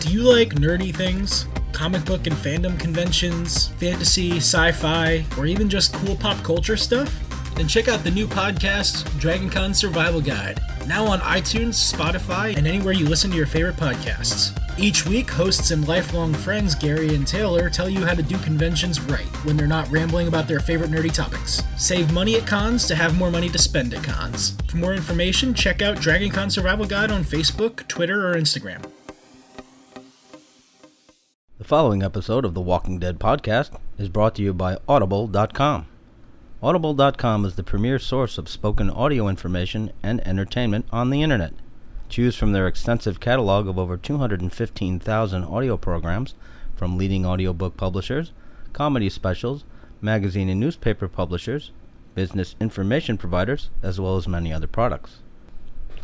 Do you like nerdy things? Comic book and fandom conventions, fantasy, sci fi, or even just cool pop culture stuff? Then check out the new podcast, DragonCon Survival Guide, now on iTunes, Spotify, and anywhere you listen to your favorite podcasts. Each week, hosts and lifelong friends Gary and Taylor tell you how to do conventions right when they're not rambling about their favorite nerdy topics. Save money at cons to have more money to spend at cons. For more information, check out DragonCon Survival Guide on Facebook, Twitter, or Instagram. Following episode of the Walking Dead podcast is brought to you by Audible.com. Audible.com is the premier source of spoken audio information and entertainment on the internet. Choose from their extensive catalog of over 215,000 audio programs from leading audiobook publishers, comedy specials, magazine and newspaper publishers, business information providers, as well as many other products.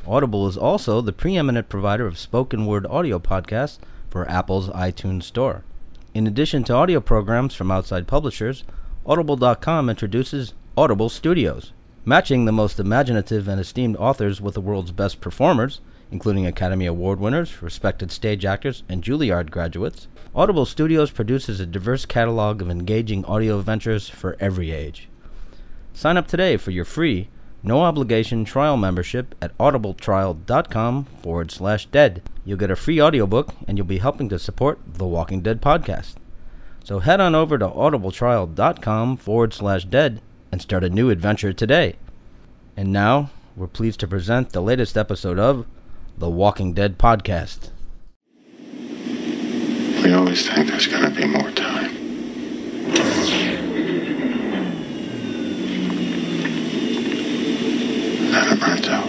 Audible is also the preeminent provider of spoken word audio podcasts for Apple's iTunes Store. In addition to audio programs from outside publishers, Audible.com introduces Audible Studios, matching the most imaginative and esteemed authors with the world's best performers including Academy Award winners, respected stage actors, and Juilliard graduates. Audible Studios produces a diverse catalog of engaging audio adventures for every age. Sign up today for your free, no obligation trial membership at audibletrial.com forward slash dead. You'll get a free audiobook and you'll be helping to support the Walking Dead podcast. So head on over to audibletrial.com forward slash dead and start a new adventure today. And now, we're pleased to present the latest episode of the Walking Dead podcast. We always think there's going to be more time. Then it out.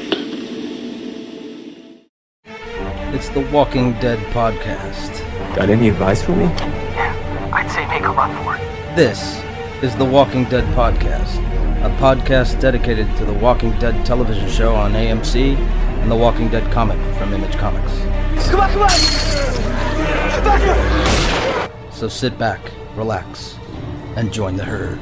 It's the Walking Dead podcast. Got any advice for me? Yeah, I'd say make a run for it. This is the Walking Dead podcast, a podcast dedicated to the Walking Dead television show on AMC and the Walking Dead comic from Image Comics. Come on, come on! Come back here! So sit back, relax, and join the herd.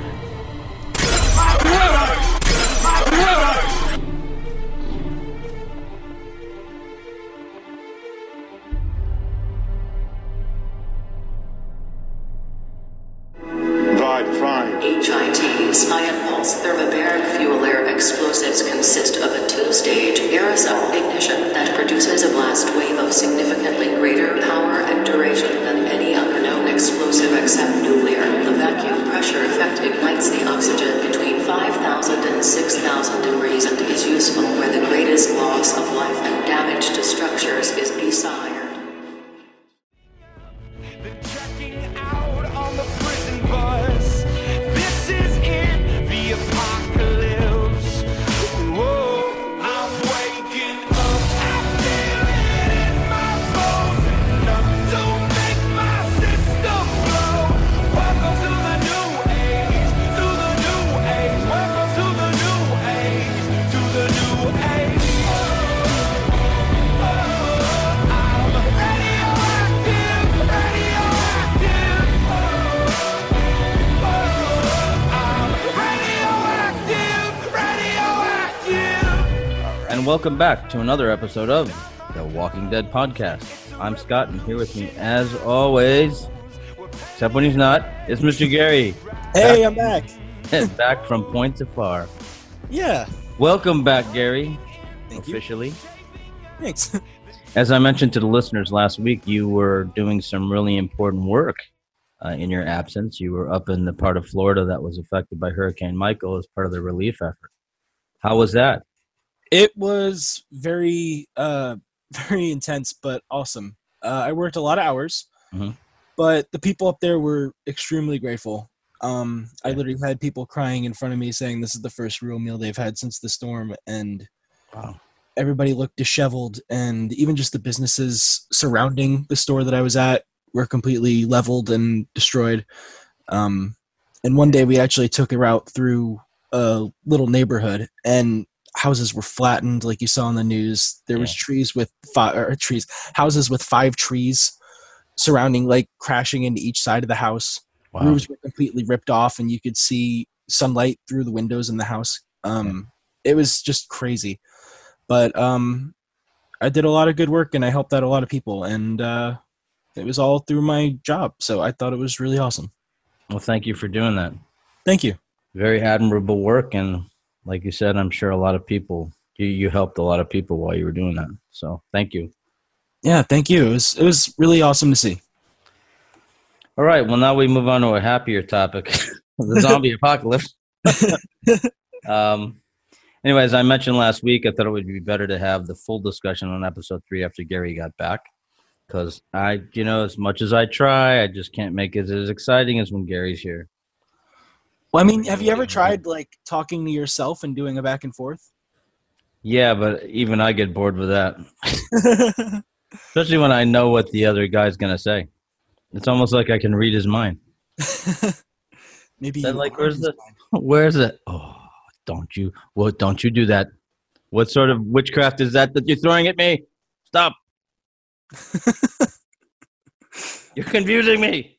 Welcome back to another episode of the Walking Dead podcast. I'm Scott, and here with me, as always, except when he's not, it's Mr. Gary. Hey, I'm back. back from point to far. Yeah. Welcome back, Gary. Thank you. officially. Thanks. As I mentioned to the listeners last week, you were doing some really important work uh, in your absence. You were up in the part of Florida that was affected by Hurricane Michael as part of the relief effort. How was that? It was very, uh, very intense, but awesome. Uh, I worked a lot of hours, Mhm. but the people up there were extremely grateful. Um, I literally had people crying in front of me saying this is the first real meal they've had since the storm, and Wow. everybody looked disheveled, and even just the businesses surrounding the store that I was at were completely leveled and destroyed. Um, and one day we actually took a route through a little neighborhood, and houses were flattened, like you saw in the news. There was trees with five trees, houses with five trees surrounding, like crashing into each side of the house. Wow. Roofs were completely ripped off, and you could see sunlight through the windows in the house. Um, It was just crazy, but um, I did a lot of good work, and I helped out a lot of people, and uh, it was all through my job. So I thought it was really awesome. Well, thank you for doing that. Thank you. Very admirable work, and like you said, I'm sure a lot of people you you helped a lot of people while you were doing that. So thank you. Yeah, thank you. It was it was really awesome to see. All right. Well, now we move on to a happier topic: the zombie apocalypse. um. Anyway, as I mentioned last week, I thought it would be better to have the full discussion on episode three after Gary got back, because I, you know, as much as I try, I just can't make it as exciting as when Gary's here. Well, I mean, have you ever tried like talking to yourself and doing a back and forth? Yeah, but even I get bored with that, especially when I know what the other guy's gonna say. It's almost like I can read his mind. Maybe Then, like, where's the- Where's it? Oh, don't you? Well, don't you do that? What sort of witchcraft is that that you're throwing at me? Stop! You're confusing me.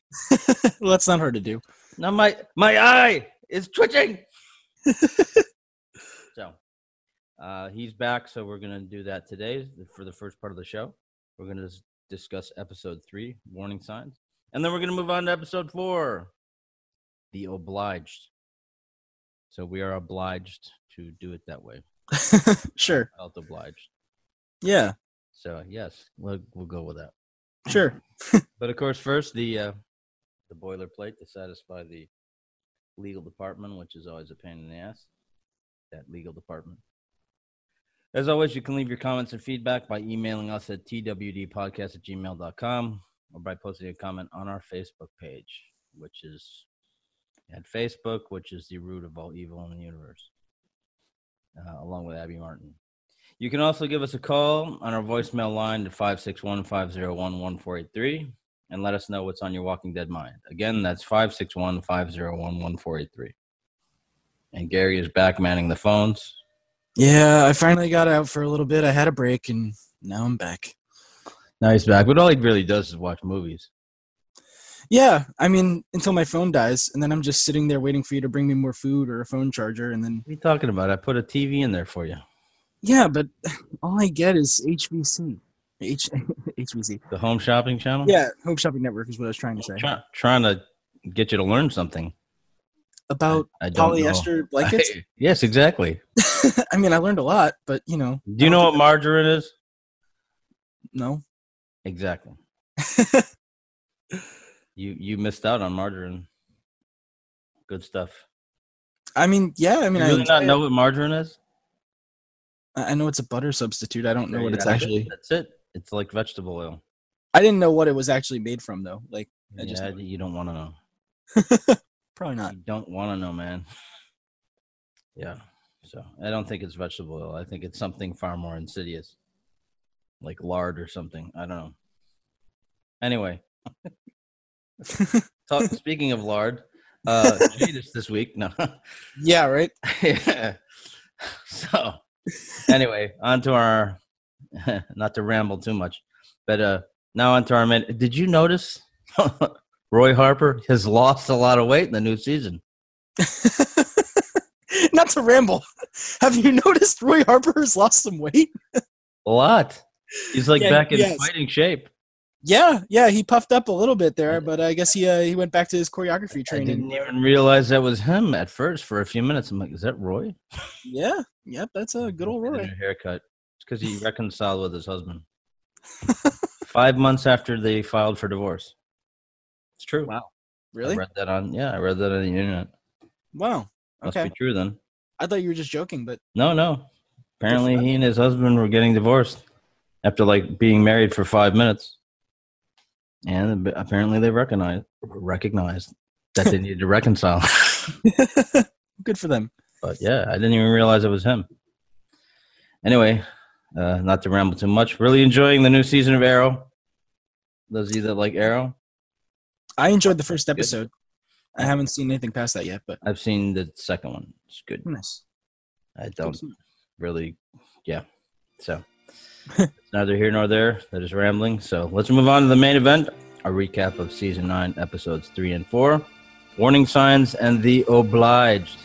well, that's not hard to do. Now my my eye is twitching. so, uh, he's back. So we're gonna do that today for the first part of the show. We're gonna discuss episode three, warning signs, and then we're gonna move on to episode four, the obliged. So we are obliged to do it that way. sure. Felt obliged. Yeah. So yes, we'll we'll go with that. Sure. But of course, first the uh, the boilerplate to satisfy the legal department, which is always a pain in the ass. That legal department. As always, you can leave your comments and feedback by emailing us at twdpodcast at gmail.com or by posting a comment on our Facebook page, which is at Facebook, which is the root of all evil in the universe, uh, along with Abby Martin. You can also give us a call on our voicemail line at 561 501 1483 and let us know what's on your Walking Dead mind. Again, that's 561 501 1483. And Gary is back manning the phones. Yeah, I finally got out for a little bit. I had a break and now I'm back. Now he's back, but all he really does is watch movies. Yeah, I mean, until my phone dies, and then I'm just sitting there waiting for you to bring me more food or a phone charger, and then What are you talking about? I put a TV in there for you. yeah, but all I get is HVC, H HVC. The Home Shopping Channel? Yeah, Home Shopping Network is what I was trying to say Try, trying to get you to learn something. about I know. polyester blankets. yes, exactly. I mean, I learned a lot, but you know, Do you know what margarine is? no. Exactly. You you missed out on margarine. Good stuff. I mean, yeah. I mean, you I really enjoy not it. know what margarine is? I I know it's a butter substitute. I don't know what it's actually. That's it. It's like vegetable oil. I didn't know what it was actually made from, though. Like, I Yeah, just you don't want to know. probably not. You don't want to know, man. Yeah. So I don't think it's vegetable oil. I think it's something far more insidious, like lard or something. I don't know. Anyway, talk, speaking of lard, uh, Jadis this week. No. Yeah, right. yeah. So, anyway, on to our, not to ramble too much, but uh, now on to our main. Did you notice Roy Harper has lost a lot of weight in the new season? not to ramble. Have you noticed Roy Harper has lost some weight? A lot. He's like Yeah, back in yes. fighting shape. Yeah, yeah, he puffed up a little bit there, but I guess he uh, he went back to his choreography training. I didn't even realize that was him at first for a few minutes. I'm like, is that Roy? Yeah, yep, that's a good old Roy. haircut. It's because he reconciled with his husband. Five months after they filed for divorce. It's true. Wow. I Really? read that on. Yeah, I read that on the internet. Wow. Okay. Must Okay. be true then. I thought you were just joking, but No, no. Apparently, he and his husband were getting divorced after like being married for five minutes, and apparently they recognized recognized that they needed to reconcile. good for them. But yeah, I didn't even realize it was him. Anyway, uh, not to ramble too much. Really enjoying the new season of Arrow. Those of you that like Arrow, I enjoyed the first episode. I haven't seen anything past that yet, but I've seen the second one. It's good. nice. I don't really, yeah. So it's neither here nor there. That is rambling. So let's move on to the main event. A recap of season nine, episodes three and four. Warning signs and the obliged.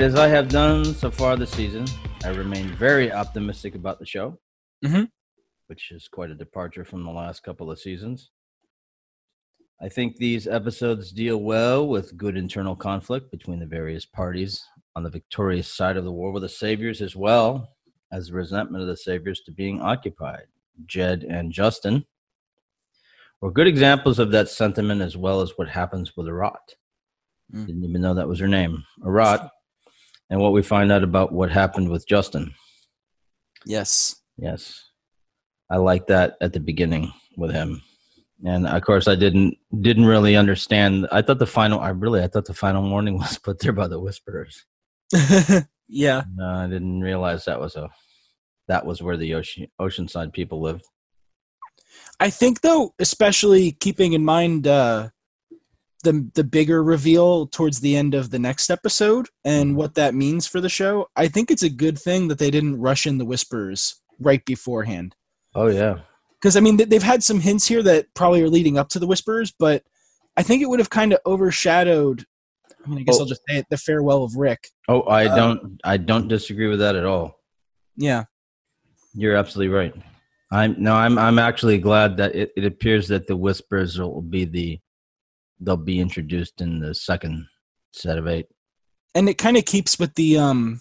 Right, as I have done so far this season, I remain very optimistic about the show, mm-hmm. which is quite a departure from the last couple of seasons. I think these episodes deal well with good internal conflict between the various parties on the victorious side of the war with the Saviors, as well as the resentment of the Saviors to being occupied. Jed and Justin were good examples of that sentiment, as well as what happens with Arat. Mm. Didn't even know that was her name, Arat, and what we find out about what happened with Justin. Yes. Yes. I like that at the beginning with him. And of course I didn't didn't really understand I thought the final I really I thought the final warning was put there by the whisperers. yeah. No, I didn't realize that was a that was where the ocean oceanside people lived. I think though, especially keeping in mind uh, the the bigger reveal towards the end of the next episode and what that means for the show, I think it's a good thing that they didn't rush in the whispers right beforehand. Oh yeah. Because I mean, they've had some hints here that probably are leading up to the whispers, but I think it would have kind of overshadowed. I mean, I guess Oh. I'll just say it, the farewell of Rick. Oh, I Uh, don't I don't disagree with that at all. Yeah. You're absolutely right. I'm no, I'm I'm actually glad that it, it appears that the whispers will be the they'll be introduced in the second set of eight. and it kind of keeps with the um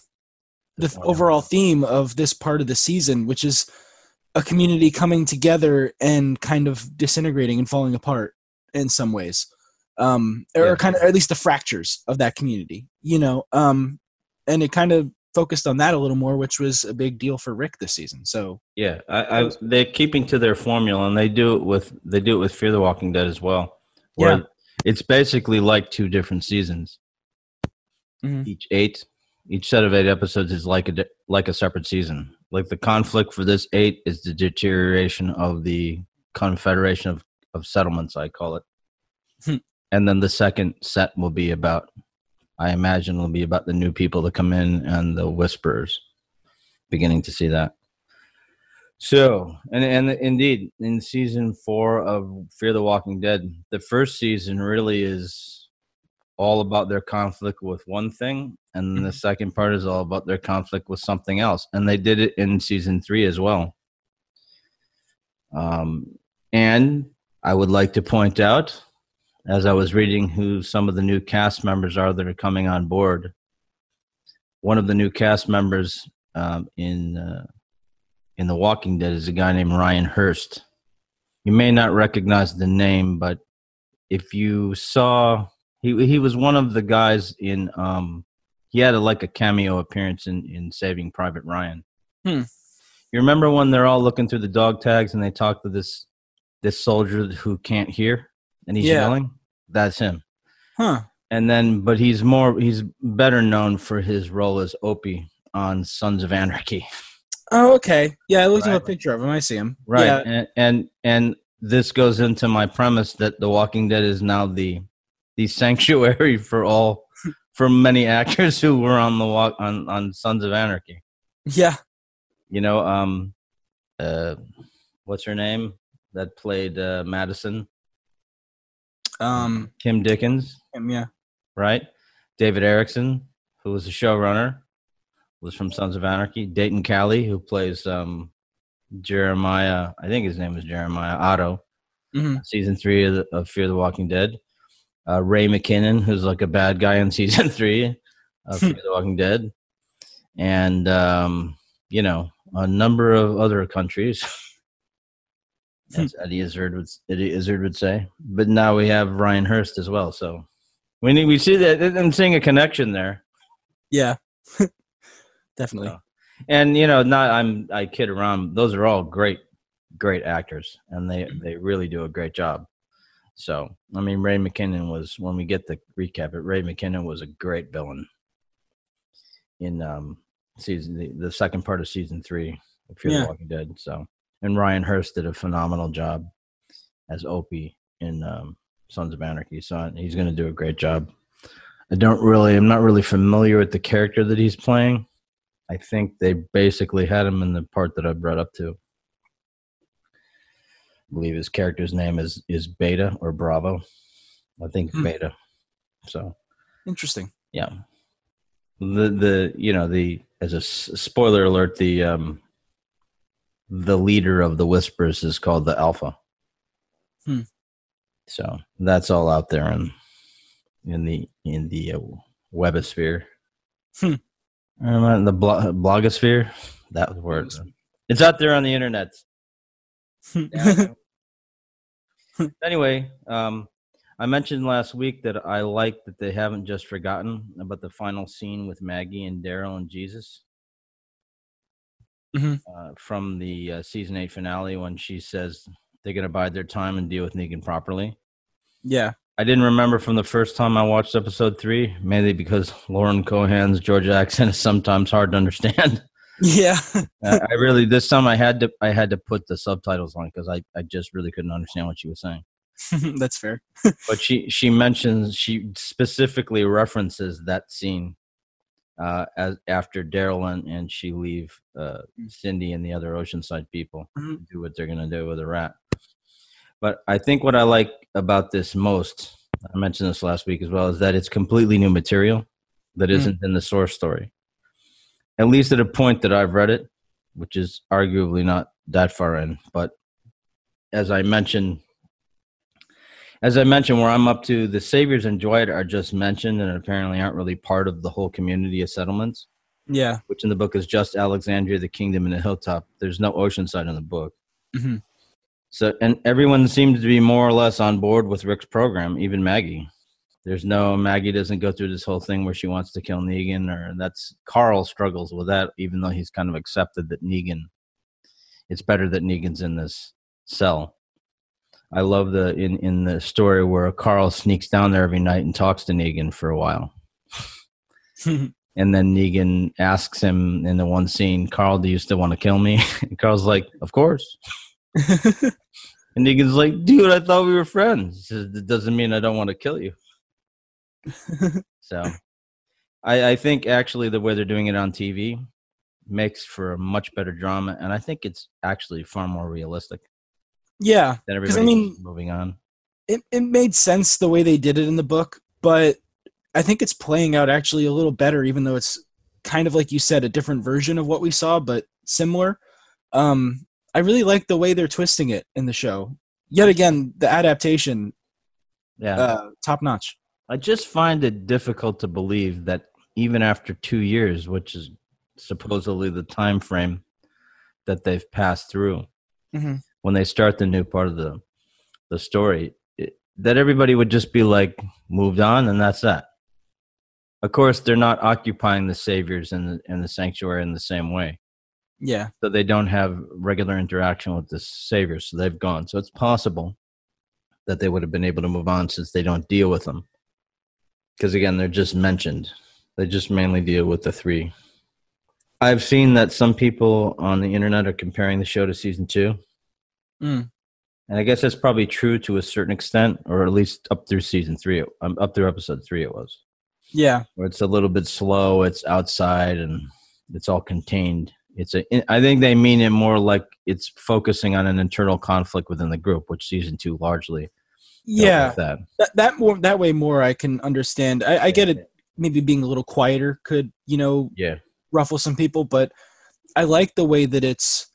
the The th- overall theme of this part of the season which is a community coming together and kind of disintegrating and falling apart in some ways um or Yeah. kind of or at least the fractures of that community you know um and it kind of focused on that a little more which was a big deal for rick this season so Yeah, I, I they're keeping to their formula, and they do it with they do it with Fear the Walking Dead as well. Where Yeah. It's basically like two different seasons. Mhm. Each eight, each set of eight episodes is like a like a separate season. Like the conflict for this eight is the deterioration of the Confederation of of Settlements, I call it. Hmm. And then the second set will be about, I imagine, will be about the new people that come in and the Whisperers. Beginning to see that. So, and and indeed, in season four of Fear the Walking Dead, the first season really is all about their conflict with one thing, and then the second part is all about their conflict with something else. And they did it in season three as well. Um, and I would like to point out, as I was reading who some of the new cast members are that are coming on board, one of the new cast members um, in uh, in The Walking Dead is a guy named Ryan Hurst. You may not recognize the name, but if you saw, he he was one of the guys in. Um, he had a, like a cameo appearance in in Saving Private Ryan. Hmm. You remember when they're all looking through the dog tags and they talk to this this soldier who can't hear and he's Yeah. yelling? That's him. huh And then, but he's more he's better known for his role as Opie on Sons of Anarchy. oh okay. Yeah i looked at Right. a picture of him. I see him. Right. Yeah, and, and and this goes into my premise that the walking dead is now the the sanctuary for all for many actors who were on the walk on on sons of anarchy. Yeah. You know um uh what's her name that played uh madison? Um kim dickens. Him, yeah. Right? David erickson who was the showrunner was from sons of anarchy dayton callie who plays um jeremiah i think his name is jeremiah otto Mhm. season three of, the, of Fear the Walking Dead. Uh, Ray McKinnon, who's like a bad guy in season three of Fear the Walking Dead, and um, you know a number of other countries, as Eddie Izzard would Eddie Izzard would say. But now we have Ryan Hurst as well, so we need, we see that I'm seeing a connection there. yeah definitely So- and you know, not I'm I kid around. Those are all great, great actors, and they they really do a great job. So I mean, Ray McKinnon was when we get the recap. It Ray McKinnon was a great villain in um season the, the second part of season three of Fear Yeah. the Walking Dead. So and Ryan Hurst did a phenomenal job as Opie in um, Sons of Anarchy. So he's going to do a great job. I don't really, I'm not really familiar with the character that he's playing. I think they basically had him in the part that I brought up to. I believe his character's name is is Beta or Bravo. I think Hmm. Beta. So interesting yeah. the the you know the as a s- spoiler alert the um the leader of the whispers is called the alpha Hmm. so that's all out there in in the in the uh, webosphere Hmm. Um, the blo- blogosphere that word it's out there on the internet anyway, um, I mentioned last week that I like that they haven't just forgotten about the final scene with Maggie and Daryl and Jesus Mhm. uh, from the uh, season eight finale when she says they're going to bide their time and deal with Negan properly. yeah. I didn't remember from the first time I watched episode three, mainly because Lauren Cohan's Georgia accent is sometimes hard to understand. Yeah. I I really this time I had to I had to put the subtitles on because I, I just really couldn't understand what she was saying. That's fair. but she she mentions she specifically references that scene uh as after daryl and, and she leave uh Cyndie and the other oceanside people Mhm. do what they're gonna do with Arat but i think what i like about this most i mentioned this last week as well is that it's completely new material that Mm. isn't in the source story at least at a point that i've read it which is arguably not that far in but as i mentioned as I mentioned, where I'm up to, the Saviors and Dwight are just mentioned and apparently aren't really part of the whole community of settlements, Yeah. which in the book is just Alexandria, the kingdom, and the hilltop. There's no Oceanside in the book. Mhm. So, and everyone seems to be more or less on board with Rick's program, even Maggie. There's no Maggie doesn't go through this whole thing where she wants to kill Negan, or that's Carl struggles with that, even though he's kind of accepted that Negan. It's better that Negan's in this cell. I love the in in the story where Carl sneaks down there every night and talks to Negan for a while, and then Negan asks him in the one scene, "Carl, do you still want to kill me?" And Carl's like, "Of course." And Negan's like, "Dude, I thought we were friends." Says, "That doesn't mean I don't want to kill you." so, I I think actually the way they're doing it on TV makes for a much better drama, and I think it's actually far more realistic yeah. than 'Cause, I mean- moving on. It it made sense the way they did it in the book, but I think it's playing out actually a little better, even though it's kind of like you said, a different version of what we saw, but similar. Um, I really like the way they're twisting it in the show. Yet again, the adaptation, Yeah. uh, top notch. I just find it difficult to believe that even after two years, which is supposedly the time frame that they've passed through, Mhm. when they start the new part of the the story, it, that everybody would just be like moved on, and that's that. Of course, they're not occupying the saviors in the in the sanctuary in the same way, Yeah, so they don't have regular interaction with the saviors. So they've gone. So it's possible that they would have been able to move on since they don't deal with them. Because again they're just mentioned. They just mainly deal with the three. I've seen that some people on the internet are comparing the show to season two. Mm. and i guess that's probably true to a certain extent or at least up through season three um, up through episode three it was. Yeah, where it's a little bit slow it's outside and it's all contained it's a i think they mean it more like it's focusing on an internal conflict within the group which season two largely yeah. that That that more that way more I can understand. I, I get it. Maybe being a little quieter could you know yeah ruffle some people, but I like the way that it's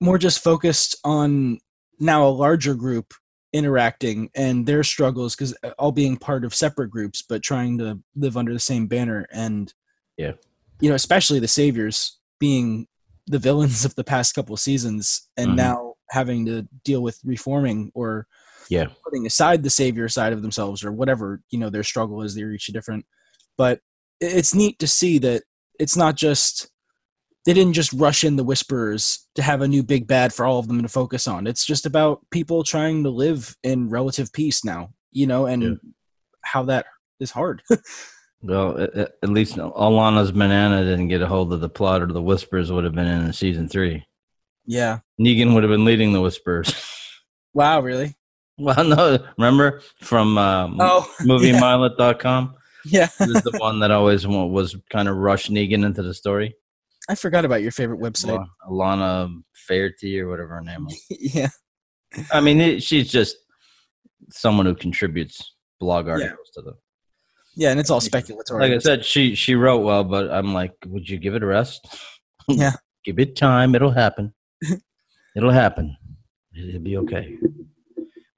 more just focused on now a larger group interacting and their struggles because uh, all being part of separate groups but trying to live under the same banner and Yeah. you know especially the saviors being the villains of the past couple of seasons and Mhm. now having to deal with reforming or Yeah. putting aside the savior side of themselves or whatever you know their struggle is they're each different but it's neat to see that it's not just they didn't just rush in the whisperers to have a new big bad for all of them to focus on it's just about people trying to live in relative peace now you know and Yeah. how that is hard Well, at, least Alana's banana didn't get a hold of the plot, or the Whispers would have been in season three. yeah Negan would have been leading the Whispers. wow really well, no, remember from um, oh Moviepilot.com? yeah He was the one that always was kind of rushed Negan into the story. i forgot about your favorite website Alana Fairty or whatever her name was. yeah I mean, it, she's just someone who contributes blog articles to the. Yeah, and it's all speculatory. Like I said, she she wrote well, but I'm like, would you give it a rest? Yeah. give it time. It'll happen. It'll happen. It'll be okay.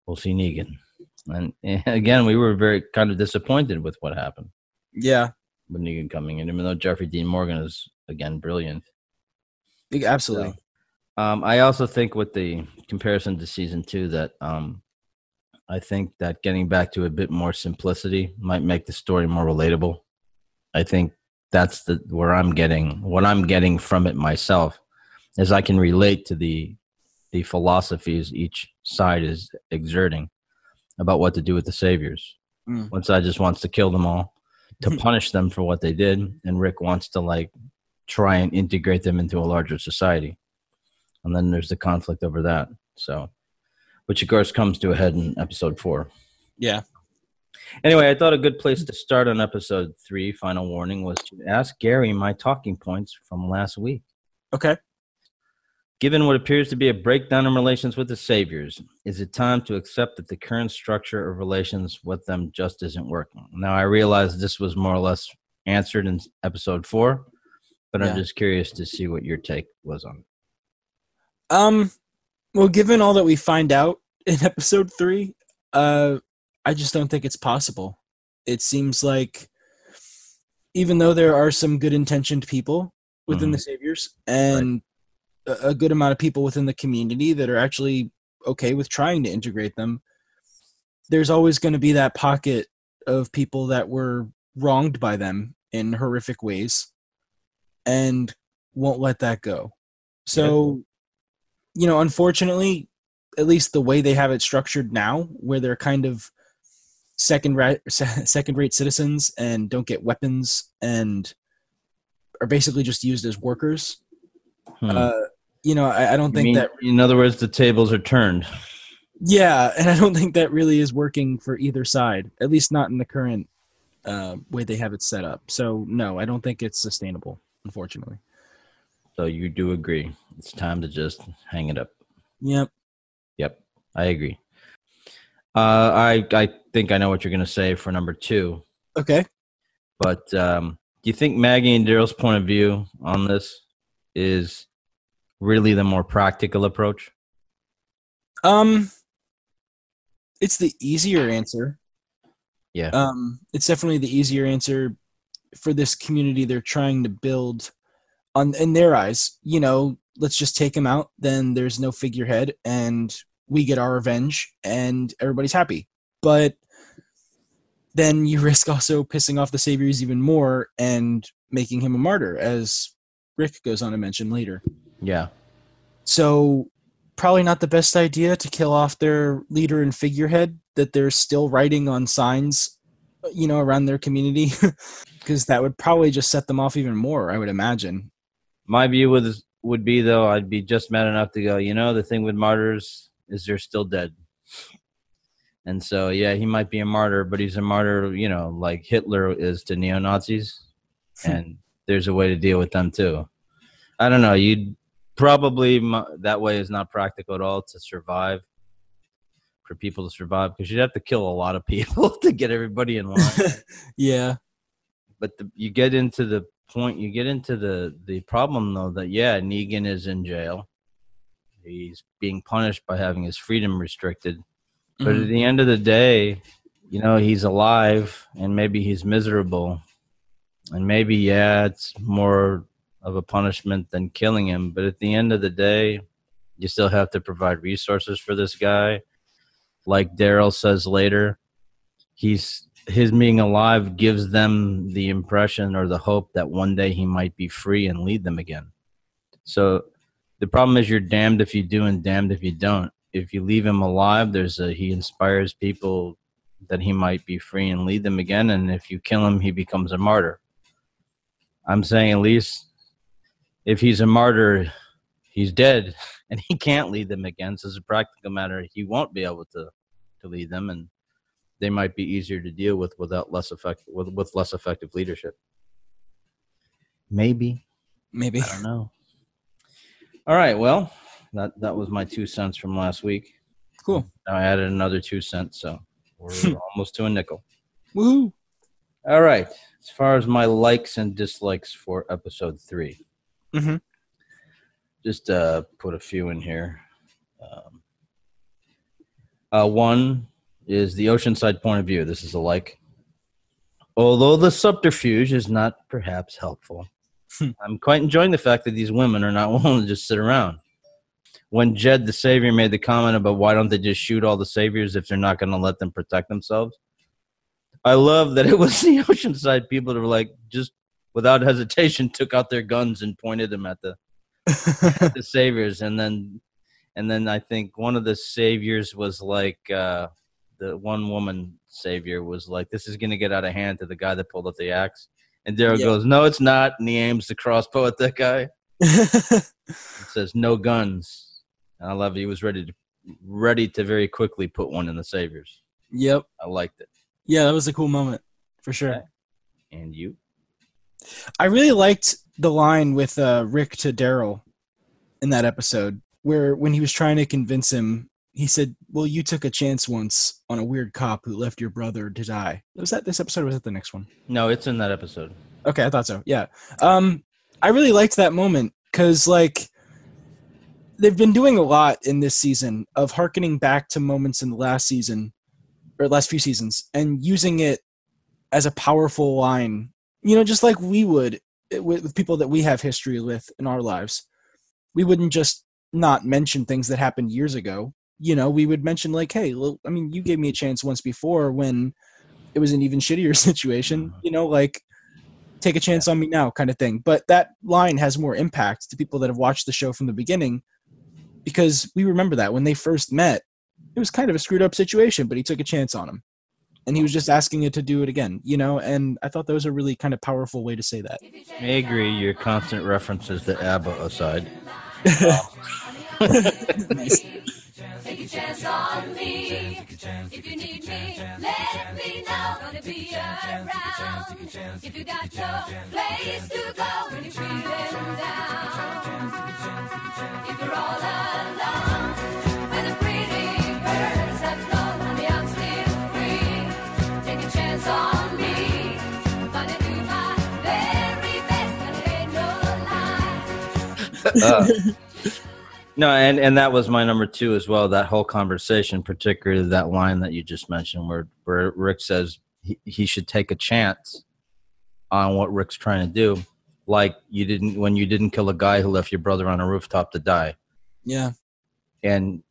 We'll see Negan. And eh, again, we were very kind of disappointed with what happened yeah, with Negan coming in, even though Jeffrey Dean Morgan is again brilliant. absolutely. Um, I also think with the comparison to season two that um, I think that getting back to a bit more simplicity might make the story more relatable. I think that's the where I'm getting what I'm getting from it myself is I can relate to the the philosophies each side is exerting about what to do with the saviors. Mm. One side just wants to kill them all to punish them for what they did, and Rick wants to like try and integrate them into a larger society. And then there's the conflict over that. So, which of course comes to a head in episode four. Yeah. Anyway, I thought a good place to start on episode three, final warning, was to ask Gary my talking points from last week. Okay. Given what appears to be a breakdown in relations with the Saviors, is it time to accept that the current structure of relations with them just isn't working? Now, I realize this was more or less answered in episode four, but Yeah. I'm just curious to see what your take was on it. Um, well, given all that we find out in episode three, uh, I just don't think it's possible. It seems like, even though there are some good intentioned people within the Saviors and a, a good amount of people within the community that are actually okay with trying to integrate them, there's always going to be that pocket of people that were wronged by them in horrific ways and won't let that go. So, you know, unfortunately, at least the way they have it structured now, where they're kind of second rate second rate citizens and don't get weapons and are basically just used as workers. Hmm. Uh, you know, I, I don't You think mean- that. in other words, the tables are turned. Yeah, and I don't think that really is working for either side. At least not in the current uh, way they have it set up. So no, I don't think it's sustainable. Unfortunately. So you do agree. It's time to just hang it up. Yep. Yep, I agree. Uh, I I think I know what you're going to say for number two, Okay. but um, do you think Maggie and Daryl's point of view on this is really the more practical approach? Um, it's the easier answer. Yeah. Um, it's definitely the easier answer for this community they're trying to build. On in their eyes, you know, let's just take him out. Then there's no figurehead, and we get our revenge, and everybody's happy. But then you risk also pissing off the saviors even more and making him a martyr, as Rick goes on to mention later. Yeah, So probably not the best idea to kill off their leader and figurehead that they're still writing on signs, you know, around their community, because that would probably just set them off even more. I would imagine. My view would would be though I'd be just mad enough to go. You know, the thing with martyrs is they're still dead, and so yeah, he might be a martyr, but he's a martyr. You know, like Hitler is to neo Nazis, hmm. and there's a way to deal with them too. I don't know. You'd probably that way is not practical at all to survive for people to survive because you'd have to kill a lot of people to get everybody in line yeah. but the, you get into the point you get into the the problem though that yeah negan is in jail. He's being punished by having his freedom restricted. But at Mhm. the end of the day you know he's alive and maybe he's miserable. And maybe yeah it's more of a punishment than killing him. But at the end of the day you still have to provide resources for this guy. Like daryl says later he's his being alive gives them the impression or the hope that one day he might be free and lead them again. So the problem is you're damned if you do and damned if you don't. If you leave him alive there's a he inspires people that he might be free and lead them again. And if you kill him he becomes a martyr. I'm saying at least if he's a martyr he's dead and he can't lead them again. So as a practical matter. He won't be able to to lead them. And they might be easier to deal with without less effective with, with less effective leadership maybe Maybe. I don't know. All right. Well, that that was my two cents from last week. Cool. Now I added another two cents, so we're almost to a nickel. Woohoo. All right. As far as my likes and dislikes for episode 3 Mhm. just uh, put a few in here. Um, uh, one is the Oceanside point of view. This is a like. Although the subterfuge is not perhaps helpful, I'm quite enjoying the fact that these women are not willing to just sit around. When Jed the Savior made the comment about why don't they just shoot all the Saviors if they're not going to let them protect themselves, I love that it was the Oceanside people that were like, just without hesitation, took out their guns and pointed them at the the saviors and then and then i think one of the saviors was like uh the one woman savior was like this is gonna get out of hand to the guy that pulled up the axe and daryl Yeah. goes no it's not and he aims the crossbow at that guy it says no guns and i love it. he was ready to ready to very quickly put one in the saviors yep. i liked it Yeah, that was a cool moment for sure. Okay. and you I really liked the line with uh, Rick to Daryl in that episode, where when he was trying to convince him, he said, "Well, you took a chance once on a weird cop who left your brother to die." Was that this episode? or Was it the next one? no it's in that episode Okay, I thought so. Yeah. Um, I really liked that moment because, like, they've been doing a lot in this season of harkening back to moments in the last season or last few seasons and using it as a powerful line. You know, just like we would with, with people that we have history with in our lives. We wouldn't just not mention things that happened years ago. You know, we would mention like, "Hey, well, I mean, you gave me a chance once before when it was an even shittier situation." You know, like take a chance on me now kind of thing but that line has more impact to people that have watched the show from the beginning because we remember that when they first met it was kind of a screwed up situation but he took a chance on him and he was just asking it to do it again you know and i thought that was a really kind of powerful way to say that i agree your constant references to abba aside nice. Take a chance on me. If you need me, let me know. Gonna be around. If you got no place to go when you're feeling down. If you're all alone, when the pretty birds have flown, honey, I'm still free. Take a chance on me. Gonna do my very best, and it ain't no lie. Uh. No, and and that was my number two as well. That whole conversation, particularly that line that you just mentioned, where where Rick says he, he should take a chance on what Rick's trying to do, like you didn't when you didn't kill a guy who left your brother on a rooftop to die. yeah And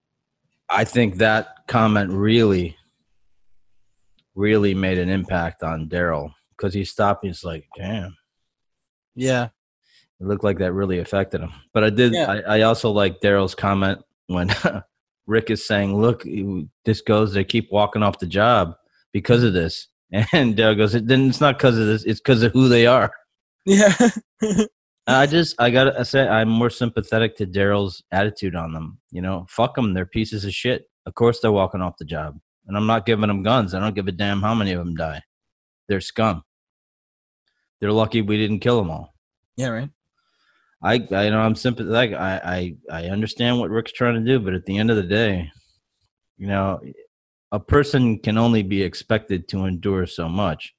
I think that comment really, really made an impact on Daryl because he stopped. He's like, "Damn." yeah It looked like that really affected him. But I did. Yeah. I, I also like Daryl's comment when Rick is saying, "Look, this goes. They keep walking off the job because of this." And Daryl goes, "It then it's not because of this. It's because of who they are." yeah I just, I gotta say, I'm more sympathetic to Daryl's attitude on them. You know, fuck them. They're pieces of shit. Of course, they're walking off the job, and I'm not giving them guns. I don't give a damn how many of them die. They're scum. They're lucky we didn't kill them all. yeah right I, I know I'm sympathetic. I, I, I understand what Rick's trying to do, but at the end of the day, you know, a person can only be expected to endure so much,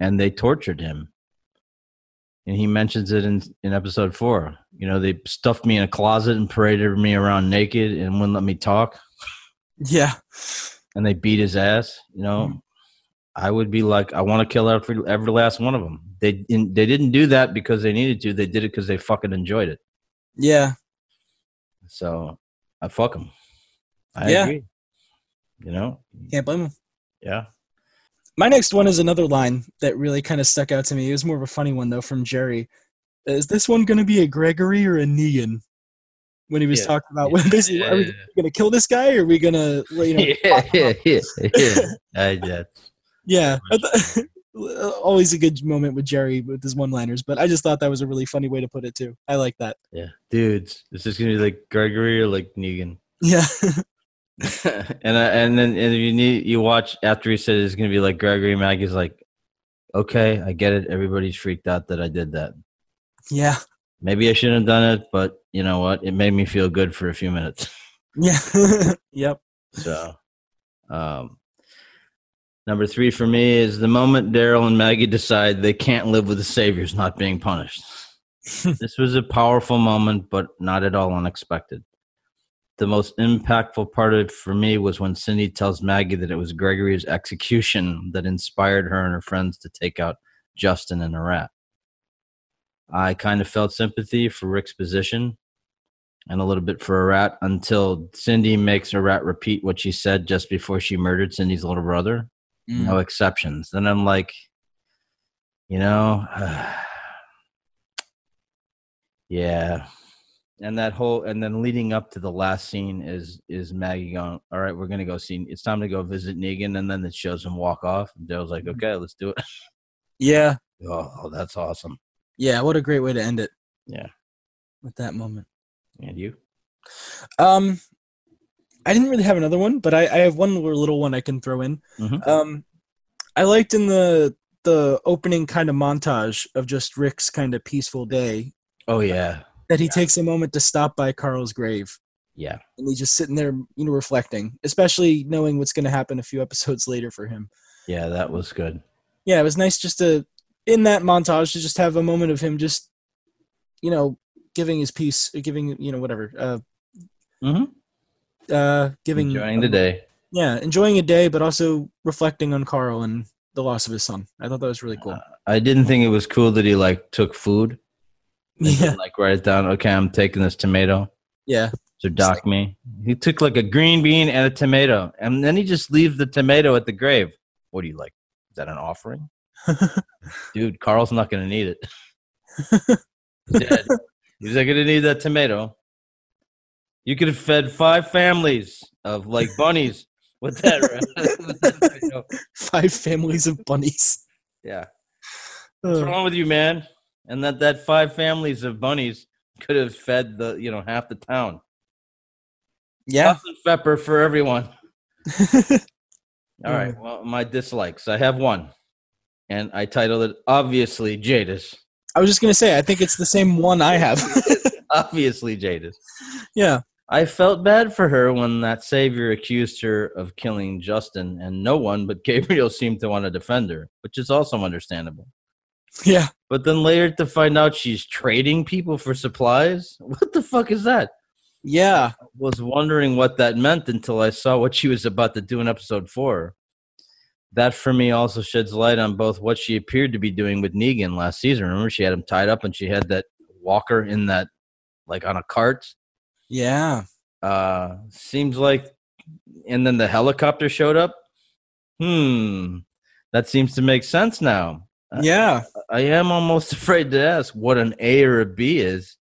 and they tortured him. And he mentions it in in episode four. You know, they stuffed me in a closet and paraded me around naked and wouldn't let me talk, yeah and they beat his ass. You know, mm-hmm. I would be like, I want to kill every every last one of them. They in, they didn't do that because they needed to. They did it because they fucking enjoyed it. yeah So I fuck them. I Yeah. agree. You know? can't blame them. Yeah. My next one is another line that really kind of stuck out to me. It was more of a funny one though from Jerry. Is this one going to be a Gregory or a Negan? When he was Yeah. talking about, when basically, are we going to kill this guy or are we going to, you know, yeah, yeah, yeah, yeah. I, yeah. th- Always a good moment with Jerry with his one-liners, but I just thought that was a really funny way to put it too. I like that. Yeah. Dudes, is this gonna be like Gregory or like Negan? Yeah, and I, and then and if you need you watch after he said it's gonna be like Gregory Maggie's like, okay, I get it. Everybody's freaked out that I did that. yeah, Maybe I shouldn't have done it, but you know what? It made me feel good for a few minutes. yeah. yep. So, um, Number three for me is the moment Daryl and Maggie decide they can't live with the saviors not being punished. this was a powerful moment, but not at all unexpected. The most impactful part of it for me was when Cyndie tells Maggie that it was Gregory's execution that inspired her and her friends to take out Justin and the rat. I kind of felt sympathy for Rick's position and a little bit for Arat until Cyndie makes Arat repeat what she said just before she murdered Cyndie's little brother. Mm. No exceptions. Then I'm like, you know, yeah. And that whole and then leading up to the last scene is is Maggie going, All right, we're gonna go see it's time to go visit Negan, and then it shows him walk off. And Daryl's like, Okay, let's do it. Yeah, oh, oh, that's awesome. yeah. What a great way to end it Yeah. with that moment. And you? Um, I didn't really have another one, but I, I have one little one I can throw in. Mhm. Um, I liked in the the opening kind of montage of just Rick's kind of peaceful day Oh yeah. that he takes a moment to stop by Carl's grave Yeah. and he's just sitting there, you know, reflecting, especially knowing what's going to happen a few episodes later for him. Yeah, that was good. Yeah, it was nice just to in that montage to just have a moment of him just, you know, giving his piece, giving you know whatever, uh, Mm-hmm. Uh, giving Enjoying the day. yeah, enjoying a day, but also reflecting on Carl and the loss of his son. I thought that was really cool. I didn't think it was cool that he like took food. yeah, didn't, Like write it down. Okay, I'm taking this tomato. yeah, So dock me. He took like a green bean and a tomato, and then he just leaves the tomato at the grave. What do you like? Is that an offering? Dude, Carl's not gonna need it. He's dead. He's not gonna need that tomato. You could have fed five families of like bunnies with that. with that tomato. five families of bunnies. yeah. What's wrong with you, man? And that that five families of bunnies could have fed the you know half the town. yeah, pepper for everyone. All right. Mm. Well, my dislikes. I have one, and I titled it obviously Jadis. I was just gonna say, I think it's the same one I have. obviously Jadis. yeah, I felt bad for her when that savior accused her of killing Justin, and no one but Gabriel seemed to want to defend her, which is also understandable. yeah, But then later to find out she's trading people for supplies? What the fuck is that? yeah, was wondering what that meant until I saw what she was about to do in episode four. That for me also sheds light on both what she appeared to be doing with Negan last season. Remember, she had him tied up and she had that walker in that, like on a cart. Yeah, Uh, seems like, and then the helicopter showed up. Hmm, that seems to make sense now. yeah. I am almost afraid to ask what an A or a B is.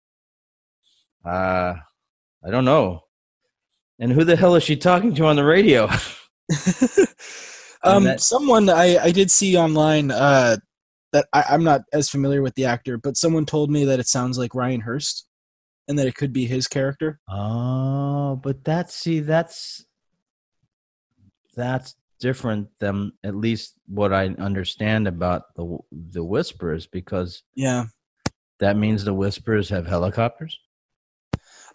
Uh, I don't know. And who the hell is she talking to on the radio? um, that- someone I I did see online uh that I, I'm not as familiar with the actor, but someone told me that it sounds like Ryan Hurst, and that it could be his character. oh, but that's see, that's that's different than at least what I understand about the the whispers because Yeah, that means the whispers have helicopters.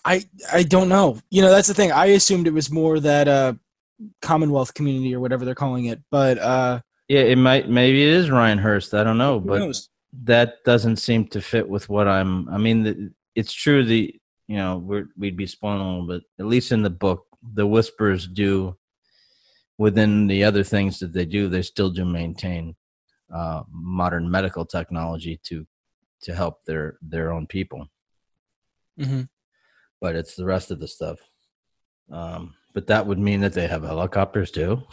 I I don't know. You know, that's the thing. I assumed it was more that uh Commonwealth community or whatever they're calling it, but uh Yeah, it might maybe it is Ryan Hurst. I don't know, who but knows? that doesn't seem to fit with what I'm. I mean, the, it's true. The you know we're, we'd be spoiling a little bit. At least in the book, the whispers do within the other things that they do. They still do maintain uh, modern medical technology to to help their their own people. hmm But it's the rest of the stuff. Um, but that would mean that they have helicopters too.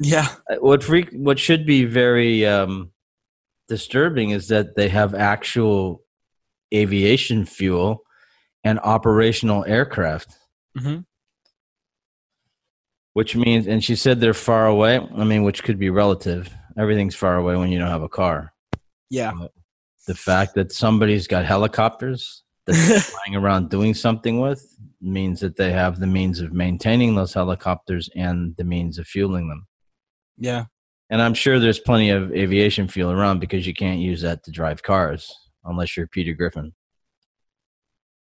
Yeah, Uh, what freak what should be very um disturbing is that they have actual aviation fuel and operational aircraft. Hmm which means and she said they're far away. I mean which could be relative. Everything's far away when you don't have a car. Yeah, the fact that somebody's got helicopters that they're flying around doing something with means that they have the means of maintaining those helicopters and the means of fueling them. Yeah, And I'm sure there's plenty of aviation fuel around because you can't use that to drive cars unless you're Peter Griffin.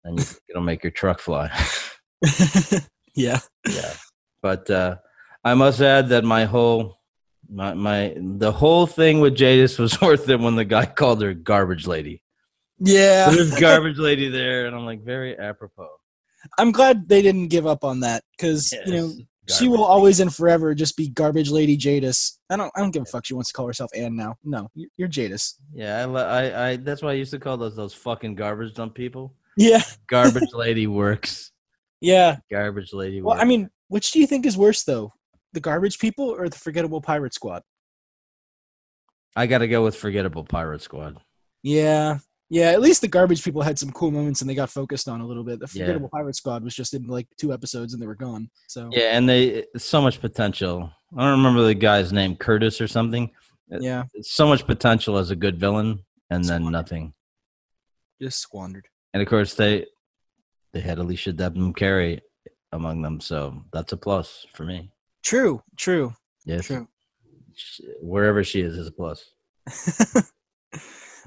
And it'll make your truck fly. yeah. yeah. But uh, I must add that my whole My my the whole thing with Jadis was worth it when the guy called her garbage lady. Yeah, There's garbage lady there, and I'm like very apropos. I'm glad they didn't give up on that because you know She will always and forever just be garbage lady Jadis. I don't I don't give a fuck. She wants to call herself Anne now. No, you're, you're Jadis. Yeah, I, I I that's why I used to call those those fucking garbage dump people. Yeah, Garbage lady works. yeah. Garbage lady. Well, works. I mean, which do you think is worse though, the garbage people or the forgettable pirate squad? I got to go with forgettable pirate squad. Yeah. Yeah, at least the garbage people had some cool moments and they got focused on a little bit. The Yeah. forgettable pirate squad was just in like two episodes and they were gone. So Yeah, and they so much potential. I don't remember the guy's name, Curtis or something. Uh, yeah, So much potential as a good villain, and then nothing. just squandered. And of course, they they had Alicia Debnam Carey among them, so that's a plus for me. True, true, Yes, true. Wherever she is is a plus.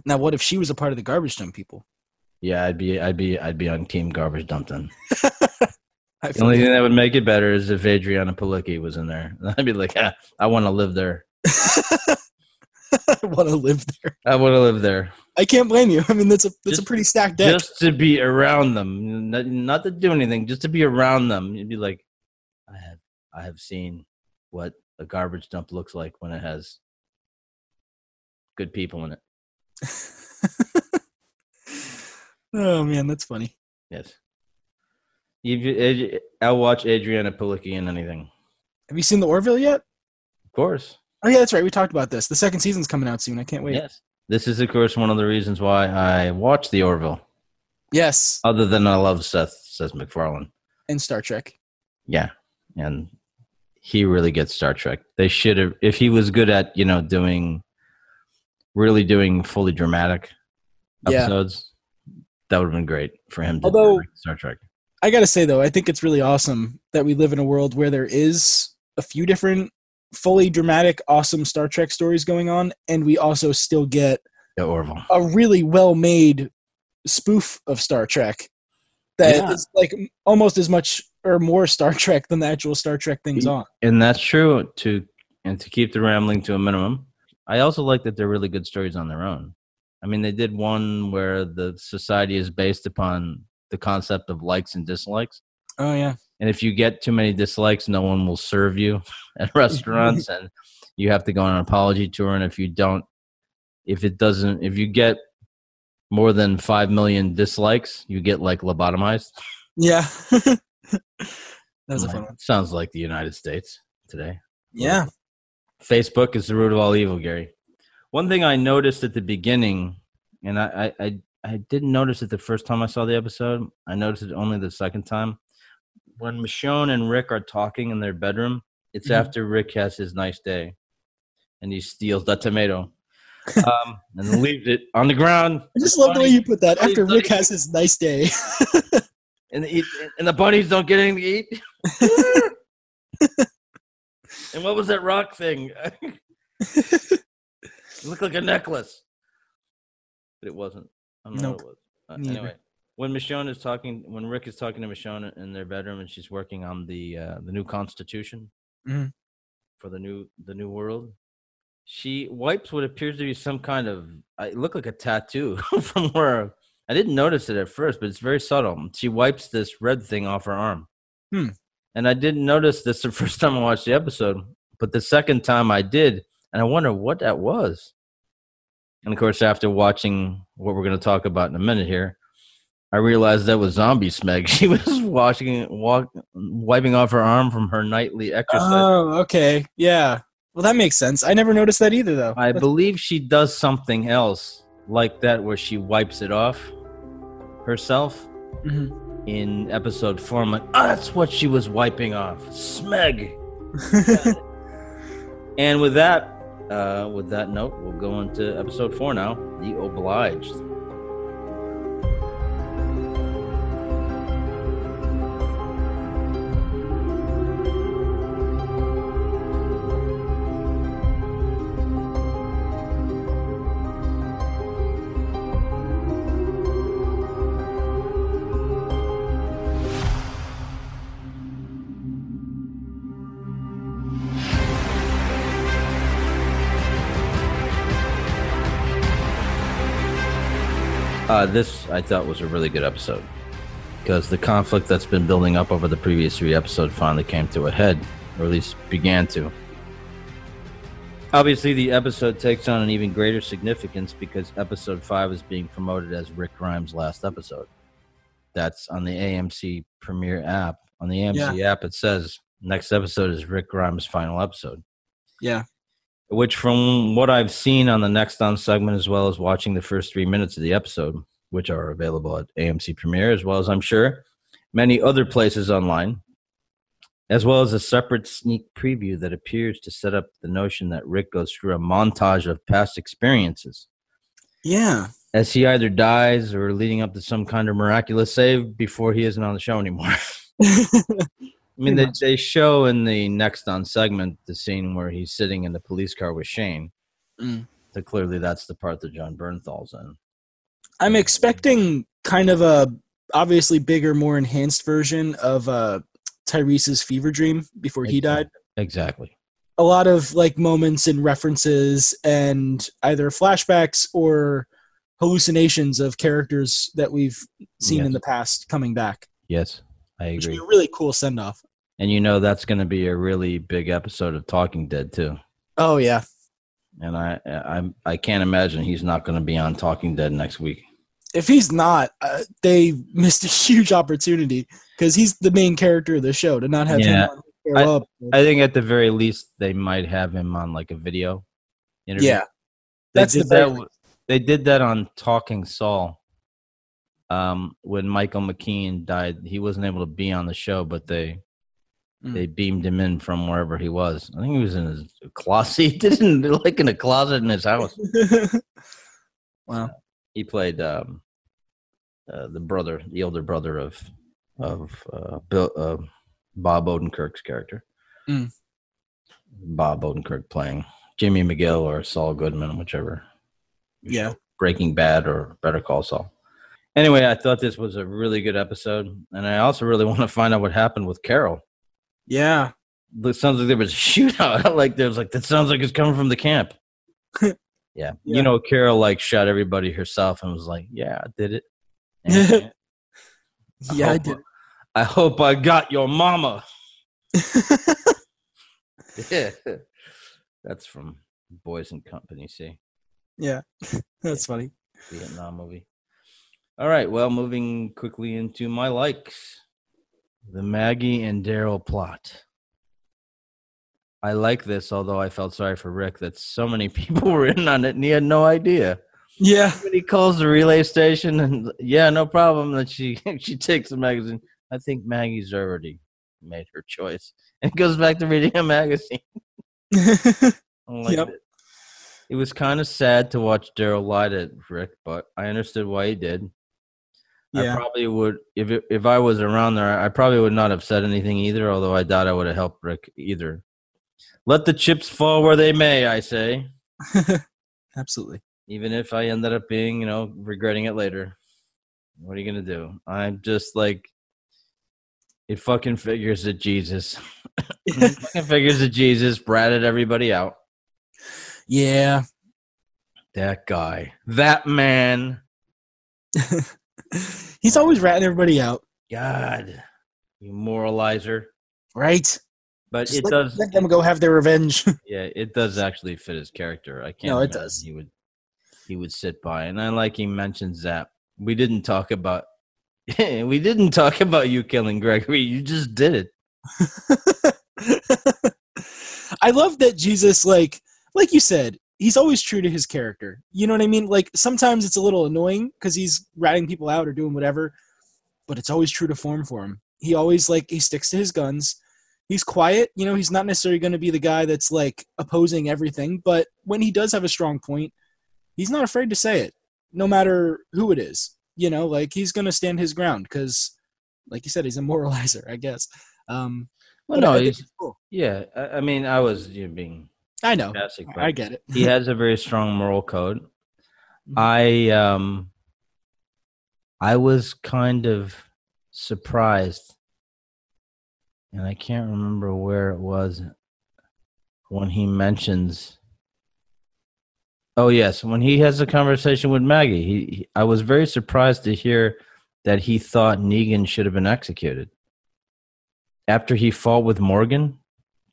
now, what if she was a part of the garbage dump people? Yeah, I'd be I'd be I'd be on Team Garbage Dump then. The only thing that would make it better is if Adrianne Palicki was in there. I'd be like, ah, I want to live there. I want to live there. I want to live there. I can't blame you. I mean, that's a that's a pretty stacked deck. just to be around them, not, not to do anything, just to be around them. You'd be like, I have, I have seen what a garbage dump looks like when it has good people in it. oh man, that's funny. Yes. You, Ad- eh, I'll watch Adrianne Palicki in anything. Have you seen the Orville yet? Of course. Oh yeah, that's right. We talked about this. The second season's coming out soon. I can't wait. Yes. This is, of course, one of the reasons why I watch The Orville. Yes, Other than I love Seth Seth MacFarlane. and Star Trek. Yeah, and he really gets Star Trek. They should have if he was good at you know doing really doing fully dramatic Yeah. episodes. That would have been great for him to Although- Star Trek. I gotta say though, I think it's really awesome that we live in a world where there is a few different fully dramatic, awesome Star Trek stories going on, and we also still get The Orville. a really well made spoof of Star Trek that Yeah. is like almost as much or more Star Trek than the actual Star Trek things on. And that's true to and to keep the rambling to a minimum. I also like that they're really good stories on their own. I mean, they did one where the society is based upon the concept of likes and dislikes. Oh yeah. And if you get too many dislikes, no one will serve you at restaurants, and you have to go on an apology tour. And if you don't, if it doesn't, if you get more than five million dislikes, you get like lobotomized. Yeah. that was a fun one. Sounds like the United States today. Yeah. Facebook is the root of all evil, Gary. One thing I noticed at the beginning, and I, I, I, didn't notice it the first time I saw the episode. I noticed it only the second time. When Michonne and Rick are talking in their bedroom, it's Mhm. after Rick has his nice day, and he steals that tomato, um, and leaves it on the ground. I just love the way you put that. After. Rick has his nice day. and the, and the bunnies don't get anything to eat. and what was that rock thing? it looked like a necklace, but it wasn't. I don't know Nope. what it was. Uh, anyway, when Michonne is talking, when Rick is talking to Michonne in their bedroom, and she's working on the uh, the new constitution Mhm. for the new the new world, she wipes what appears to be some kind of. uh, It looked like a tattoo from where I didn't notice it at first, but it's very subtle. She wipes this red thing off her arm. Hmm. And I didn't notice this the first time I watched the episode, but the second time I did, and I wonder what that was. And of course, after watching what we're going to talk about in a minute here, I realized that was zombie smeg. She was washing, walk, wiping off her arm from her nightly exercise. oh, okay. Yeah. Well, that makes sense. I never noticed that either, though. I believe she does something else like that where she wipes it off herself Mhm. In episode four. I'm like, oh, that's what she was wiping off. Smeg. and with that, uh, with that note, we'll go into episode four now. The Obliged. Uh, this I thought was a really good episode because the conflict that's been building up over the previous three episodes finally came to a head, or at least began to. Obviously, the episode takes on an even greater significance because episode five is being promoted as Rick Grimes' last episode. That's on the AMC Premiere app. On the AMC app, it says next episode is Rick Grimes' final episode. Yeah. Which, from what I've seen on the Next On segment, as well as watching the first three minutes of the episode, which are available at AMC Premiere, as well as I'm sure many other places online, as well as a separate sneak preview that appears to set up the notion that Rick goes through a montage of past experiences Yeah. as he either dies or leading up to some kind of miraculous save before he isn't on the show anymore. I mean, they, they show in the next on segment the scene where he's sitting in the police car with Shane. Mm. So clearly, that's the part that Jon Bernthal's in. I'm expecting kind of a obviously bigger, more enhanced version of uh, Tyrese's fever dream before he died. Exactly. A lot of like moments and references and either flashbacks or hallucinations of characters that we've seen in the past coming back. Yes, I Which would agree. be a really cool send off. And you know that's going to be a really big episode of Talking Dead too. Oh yeah. And I I I can't imagine he's not going to be on Talking Dead next week. If he's not, uh, they missed a huge opportunity because he's the main character of the show. To not have Yeah. him on show up, I think at the very least they might have him on like a video interview. yeah, They that's the that. They did that on Talking Saul. Um, when Michael McKean died, he wasn't able to be on the show, but they Mm. they beamed him in from wherever he was. I think he was in his closet. He didn't like in a closet in his house. wow. He played um, uh, the brother, the older brother of of uh, Bill, uh, Bob Odenkirk's character. Mm. Bob Odenkirk playing Jimmy McGill or Saul Goodman, whichever. Yeah. Breaking Bad or Better Call Saul. Anyway, I thought this was a really good episode, and I also really want to find out what happened with Carol. Yeah. It sounds like there was a shootout. like there's like that sounds like it's coming from the camp. yeah. Yeah. you know, Carol like shot everybody herself and was like, "Yeah, I did it." And Yeah, I hope- did. I hope I got your mama. Yeah, that's from Boys in Company C. yeah. That's funny. Vietnam movie. All right. Well, moving quickly into my likes. The Maggie and Daryl plot. I like this, although I felt sorry for Rick that so many people were in on it and he had no idea. Yeah. When he calls the relay station and yeah, no problem that she she takes the magazine. I think Maggie's already made her choice and goes back to reading a magazine. Yep. it. It was kind of sad to watch Daryl lie to Rick, but I understood why he did. I probably would if it, if I was around there. I probably would not have said anything either. Although I doubt I would have helped Rick either. Let the chips fall where they may. I say, Absolutely. even if I ended up being, you know, regretting it later. What are you gonna do? I'm just like, it fucking figures that Jesus. it fucking figures that Jesus bratted everybody out. yeah. That guy, that man. He's always ratting everybody out, God, you moralizer. right? But Just it let, does. let them go have their revenge. Yeah, it does actually fit his character. I can't. No, it does. He would. He would sit by, and I like he mentions that we didn't talk about. we didn't talk about you killing Gregory. You just did it. I love that Jesus, like, like you said, he's always true to his character. You know what I mean? Like sometimes it's a little annoying because he's ratting people out or doing whatever, but it's always true to form for him. He always like he sticks to his guns. He's quiet. You know, he's not necessarily going to be the guy that's like opposing everything, but when he does have a strong point, he's not afraid to say it, no matter who it is. You know, like he's going to stand his ground because, like you said, he's a moralizer, I guess. Um, Well, no, he's cool. yeah. I, I mean, I was you know, being I know. I get it. he has a very strong moral code. Mhm. I um, I was kind of surprised, and I can't remember where it was when he mentions Oh yes, when he has a conversation with Maggie, he, he I was very surprised to hear that he thought Negan should have been executed. After he fought with Morgan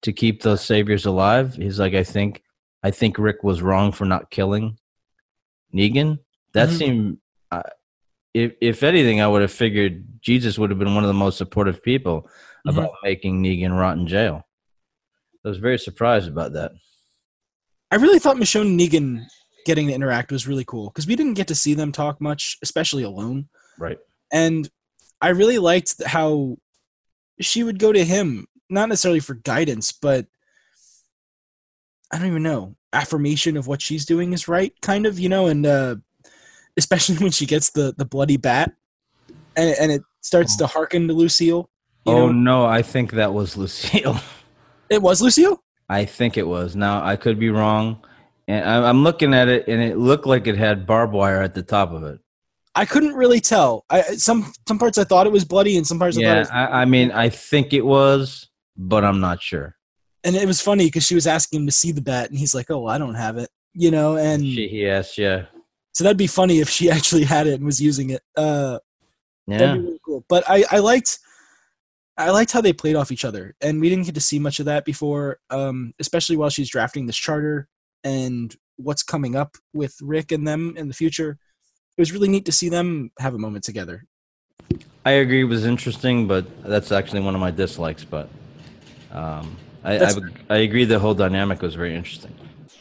to keep those saviors alive, he's like, I think, I think Rick was wrong for not killing Negan. That Mhm. seemed, uh, if if anything, I would have figured Jesus would have been one of the most supportive people about making Negan rot in jail. I was very surprised about that. I really thought Michonne Negan getting to interact was really cool because we didn't get to see them talk much, especially alone. Right. And I really liked how she would go to him, not necessarily for guidance, but I don't even know, affirmation of what she's doing is right, kind of, you know, and uh, especially when she gets the, the bloody bat and, and it starts to hearken to Lucille. Oh know, no, I think that was Lucille. it was Lucille? I think it was. Now I could be wrong, and I- I'm looking at it, and it looked like it had barbed wire at the top of it. I couldn't really tell. I some some parts I thought it was bloody, and some parts I thought Yeah, I, I mean, I think it was, but I'm not sure. and it was funny because she was asking him to see the bat, and he's like, "Oh, I don't have it," you know. And She, he asked, yeah, so that'd be funny if she actually had it and was using it. Uh, yeah. Really cool. But I, I liked, I liked how they played off each other, and we didn't get to see much of that before, um, especially while she's drafting this charter and what's coming up with Rick and them in the future. It was really neat to see them have a moment together. I agree. It was interesting, but that's actually one of my dislikes. But um, I, I, I agree. The whole dynamic was very interesting.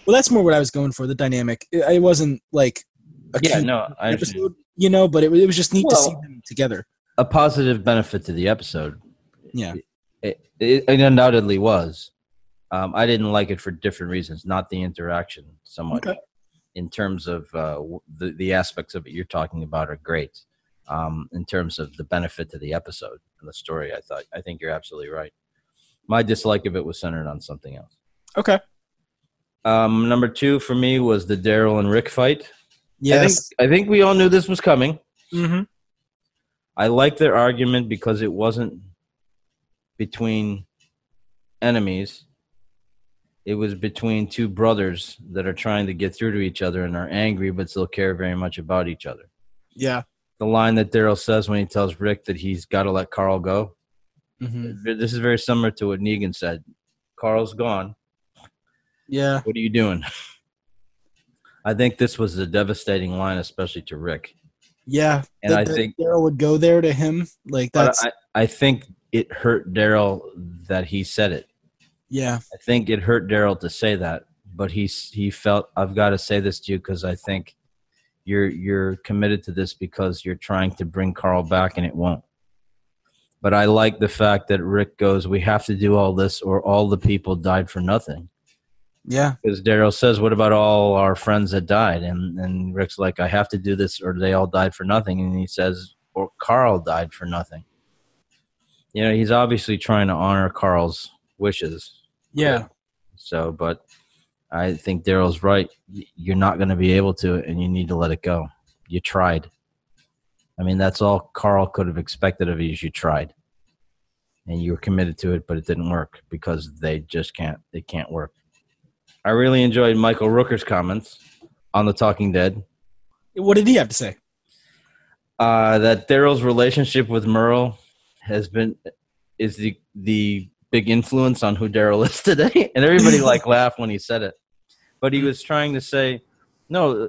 Well, that's more what I was going for. The dynamic. It, it wasn't like a Yeah, no, I episode, you know, but it, was- it was just neat to see them together. a positive benefit to the episode. Yeah. It, it, it undoubtedly was. Um, I didn't like it for different reasons, not the interaction so much. Okay. In terms of uh, the the aspects of it you're talking about are great. Um, in terms of the benefit to the episode and the story, I thought I think you're absolutely right. My dislike of it was centered on something else. Okay. Um, number two for me was the Daryl and Rick fight. Yes. I think I think we all knew this was coming. hmm I like their argument because it wasn't between enemies. It was between two brothers that are trying to get through to each other and are angry but still care very much about each other. Yeah. The line that Daryl says when he tells Rick that he's got to let Carl go. Hmm This is very similar to what Negan said. Carl's gone. Yeah. What are you doing? I think this was a devastating line, especially to Rick. Yeah. And I think Daryl would go there to him. Like that's I, I think it hurt Daryl that he said it. yeah. I think it hurt Daryl to say that, but he he felt I've got to say this to you because I think you're you're committed to this because you're trying to bring Carl back and it won't. But I like the fact that Rick goes, "We have to do all this, or all the people died for nothing." Yeah. Because Daryl says, "What about all our friends that died?" And and Rick's like, "I have to do this, or they all died for nothing." And he says, "Or Carl died for nothing." You know, he's obviously trying to honor Carl's wishes. Yeah. So, but I think Daryl's right. You're not going to be able to, and you need to let it go. You tried. I mean, that's all Carl could have expected of you. Is you tried, and you were committed to it, but it didn't work because they just can't. it can't work. I really enjoyed Michael Rooker's comments on the Talking Dead. What did he have to say? Uh, that Daryl's relationship with Merle has been is the the big influence on who Daryl is today, and everybody like laughed when he said it. But he was trying to say, no,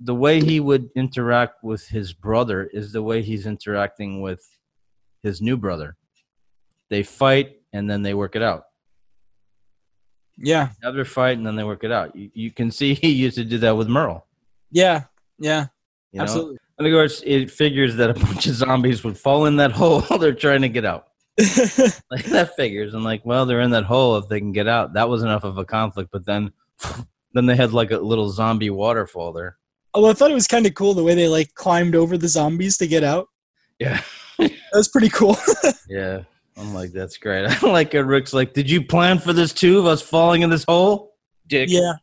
the way he would interact with his brother is the way he's interacting with his new brother. They fight and then they work it out. Yeah. Have their fight and then they work it out. You, you can see he used to do that with Merle. Yeah. Yeah. You know? Absolutely. And of course, it figures that a bunch of zombies would fall in that hole while they're trying to get out. Like that figures. And like, well, they're in that hole if they can get out. That was enough of a conflict. But then, then they had like a little zombie waterfall there. Although I thought it was kind of cool the way they like climbed over the zombies to get out. Yeah, That was pretty cool. yeah. I'm like, that's great. I like it. Rick's like, did you plan for this too? Of us falling in this hole? Dick. yeah.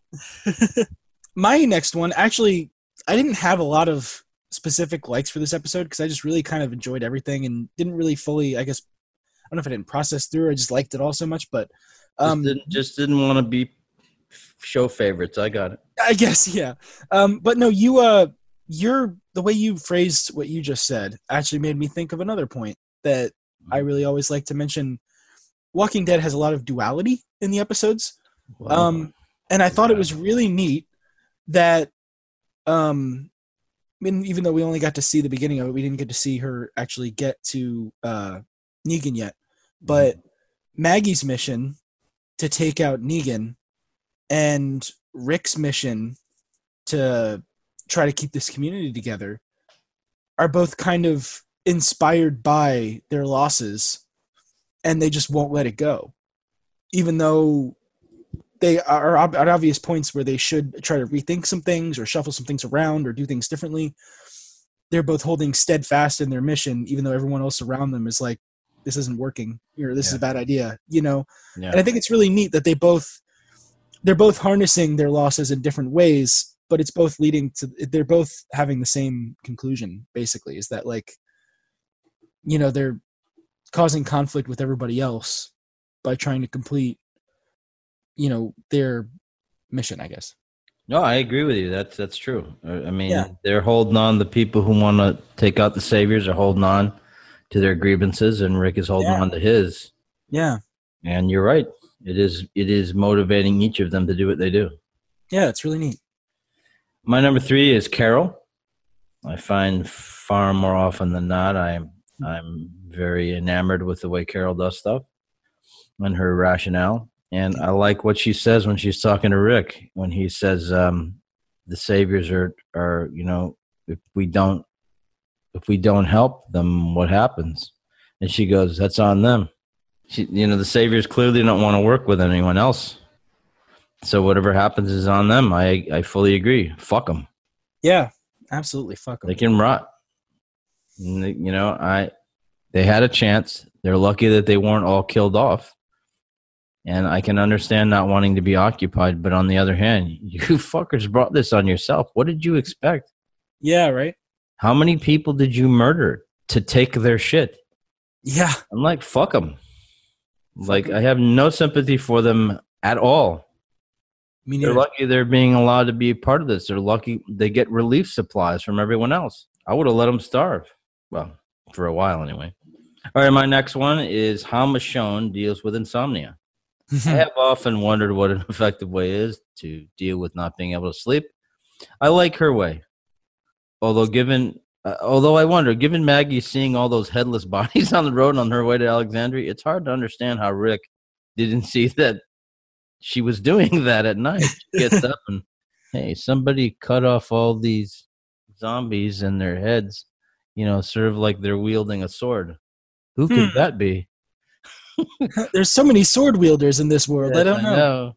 My next one, actually, I didn't have a lot of specific likes for this episode because I just really kind of enjoyed everything and didn't really fully, I guess, I don't know if I didn't process through. I just liked it all so much, but Just um, didn't just didn't want to be show favorites. I got it. I guess yeah. Um, but no, you uh, you're the way you phrased what you just said actually made me think of another point that I really always like to mention. Walking Dead has a lot of duality in the episodes, um, and I thought it was really neat that, um, I mean, even though we only got to see the beginning of it, we didn't get to see her actually get to uh, Negan yet. But Maggie's mission to take out Negan and Rick's mission to try to keep this community together are both kind of inspired by their losses and they just won't let it go. Even though they are at obvious points where they should try to rethink some things or shuffle some things around or do things differently, they're both holding steadfast in their mission, even though everyone else around them is like, this isn't working or this is a bad idea, you know? Yeah. And I think it's really neat that they both they're both harnessing their losses in different ways, but it's both leading to they're both having the same conclusion basically is that like you know, they're causing conflict with everybody else by trying to complete you know, their mission, I guess. No, I agree with you. That's that's true. I mean, Yeah. they're holding on. The people who want to take out the saviors are holding on to their grievances, and Rick is holding Yeah. on to his. Yeah. And you're right. It is it is motivating each of them to do what they do. Yeah, it's really neat. My number three is Carol. I find far more often than not, I'm I'm very enamored with the way Carol does stuff and her rationale. And I like what she says when she's talking to Rick when he says um, the saviors are are you know if we don't if we don't help them, what happens? And she goes, "That's on them." She, you know, the saviors clearly don't want to work with anyone else. So whatever happens is on them. I I fully agree. Fuck them. Yeah, absolutely. Fuck them. They can rot. They- You know, I they had a chance. They're lucky that they weren't all killed off. And I can understand not wanting to be occupied, but on the other hand, you fuckers brought this on yourself. What did you expect? Yeah, right? How many people did you murder to take their shit? Yeah. I'm like, fuck them. Like, I have no sympathy for them at all. They're lucky they're being allowed to be a part of this. They're lucky they get relief supplies from everyone else. I would have let them starve. Well, for a while anyway. All right, my next one is how Michonne deals with insomnia. I have often wondered what an effective way is to deal with not being able to sleep. I like her way. Although given uh, although I wonder, given Maggie seeing all those headless bodies on the road on her way to Alexandria, it's hard to understand how Rick didn't see that she was doing that at night. She gets up and hey, somebody cut off all these zombies and their heads, you know, sort of like they're wielding a sword. Who could Hmm. that be? There's so many sword wielders in this world. I don't know. And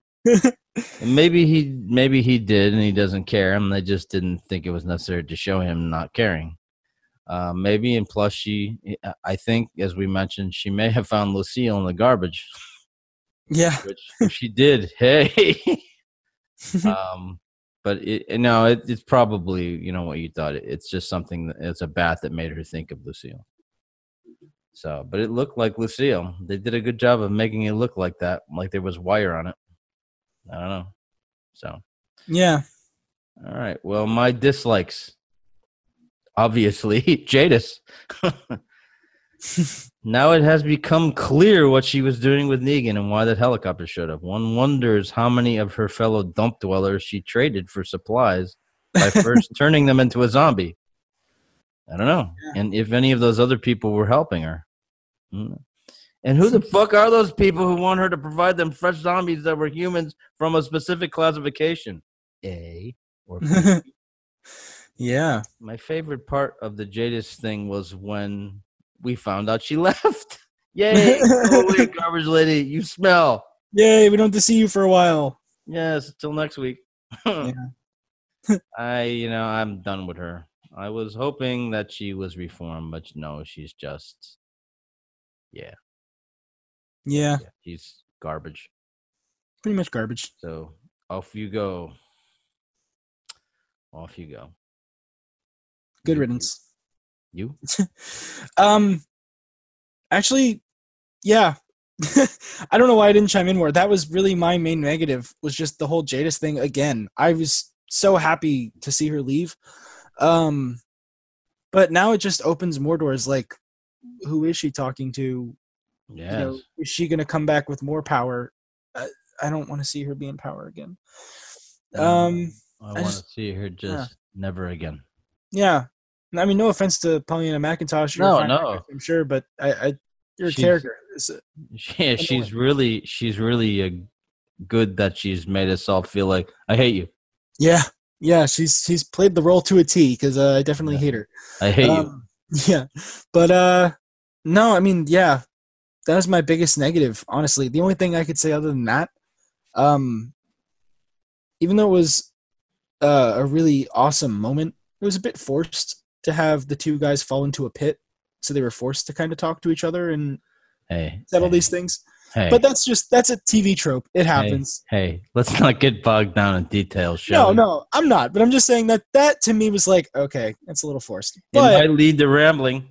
maybe he maybe he did and he doesn't care and they just didn't think it was necessary to show him not caring. Uh, maybe and plus she I think as we mentioned she may have found Lucille in the garbage, Yeah. which she did, hey. um but it no it, it's probably you know what you thought it, it's just something that it's a bat that made her think of Lucille. So, but it looked like Lucille. They did a good job of making it look like that, like there was wire on it. I don't know. So, yeah. all right. Well, my dislikes, obviously, Jadis. now it has become clear what she was doing with Negan and why that helicopter showed up. One wonders how many of her fellow dump dwellers she traded for supplies by first turning them into a zombie. I don't know. And if any of those other people were helping her. Hmm. And who the fuck are those people who want her to provide them fresh zombies that were humans from a specific classification? A or B? yeah. My favorite part of the Jadis thing was when we found out she left. Yay! Go away, garbage lady. You smell. Yay, we don't have to see you for a while. Yes, until next week. I, you know, I'm done with her. I was hoping that she was reformed, but no, she's just, yeah, Yeah. yeah she's garbage. Pretty much garbage. So off you go. Off you go. Good You- riddance. You? Um actually, yeah. I don't know why I didn't chime in more. That was really my main negative was just the whole Jadis thing again. I was so happy to see her leave. Um but now it just opens more doors like who is she talking to? Yes. You know, is she going to come back with more power? I, I don't want to see her be in power again. Um I, I want to see her just never again. yeah. I mean no offense to Pollyanna McIntosh, No, no. I'm sure, but I, I your She's- character is Yeah, she's really, she's really uh, good that she's made us all feel like I hate you. Yeah, yeah, she's she's played the role to a T because uh, I definitely Yeah. hate her. I hate you. Um, Yeah, but uh, no, I mean, yeah, that was my biggest negative. Honestly, the only thing I could say other than that, um, even though it was uh, a really awesome moment, it was a bit forced to have the two guys fall into a pit, so they were forced to kind of talk to each other and Hey, settle hey, these things. Hey, But that's just that's a TV trope. It happens. hey, let's not get bogged down in details, No, we? no, I'm not. But I'm just saying that that to me was like, okay, that's a little forced. It might lead to rambling.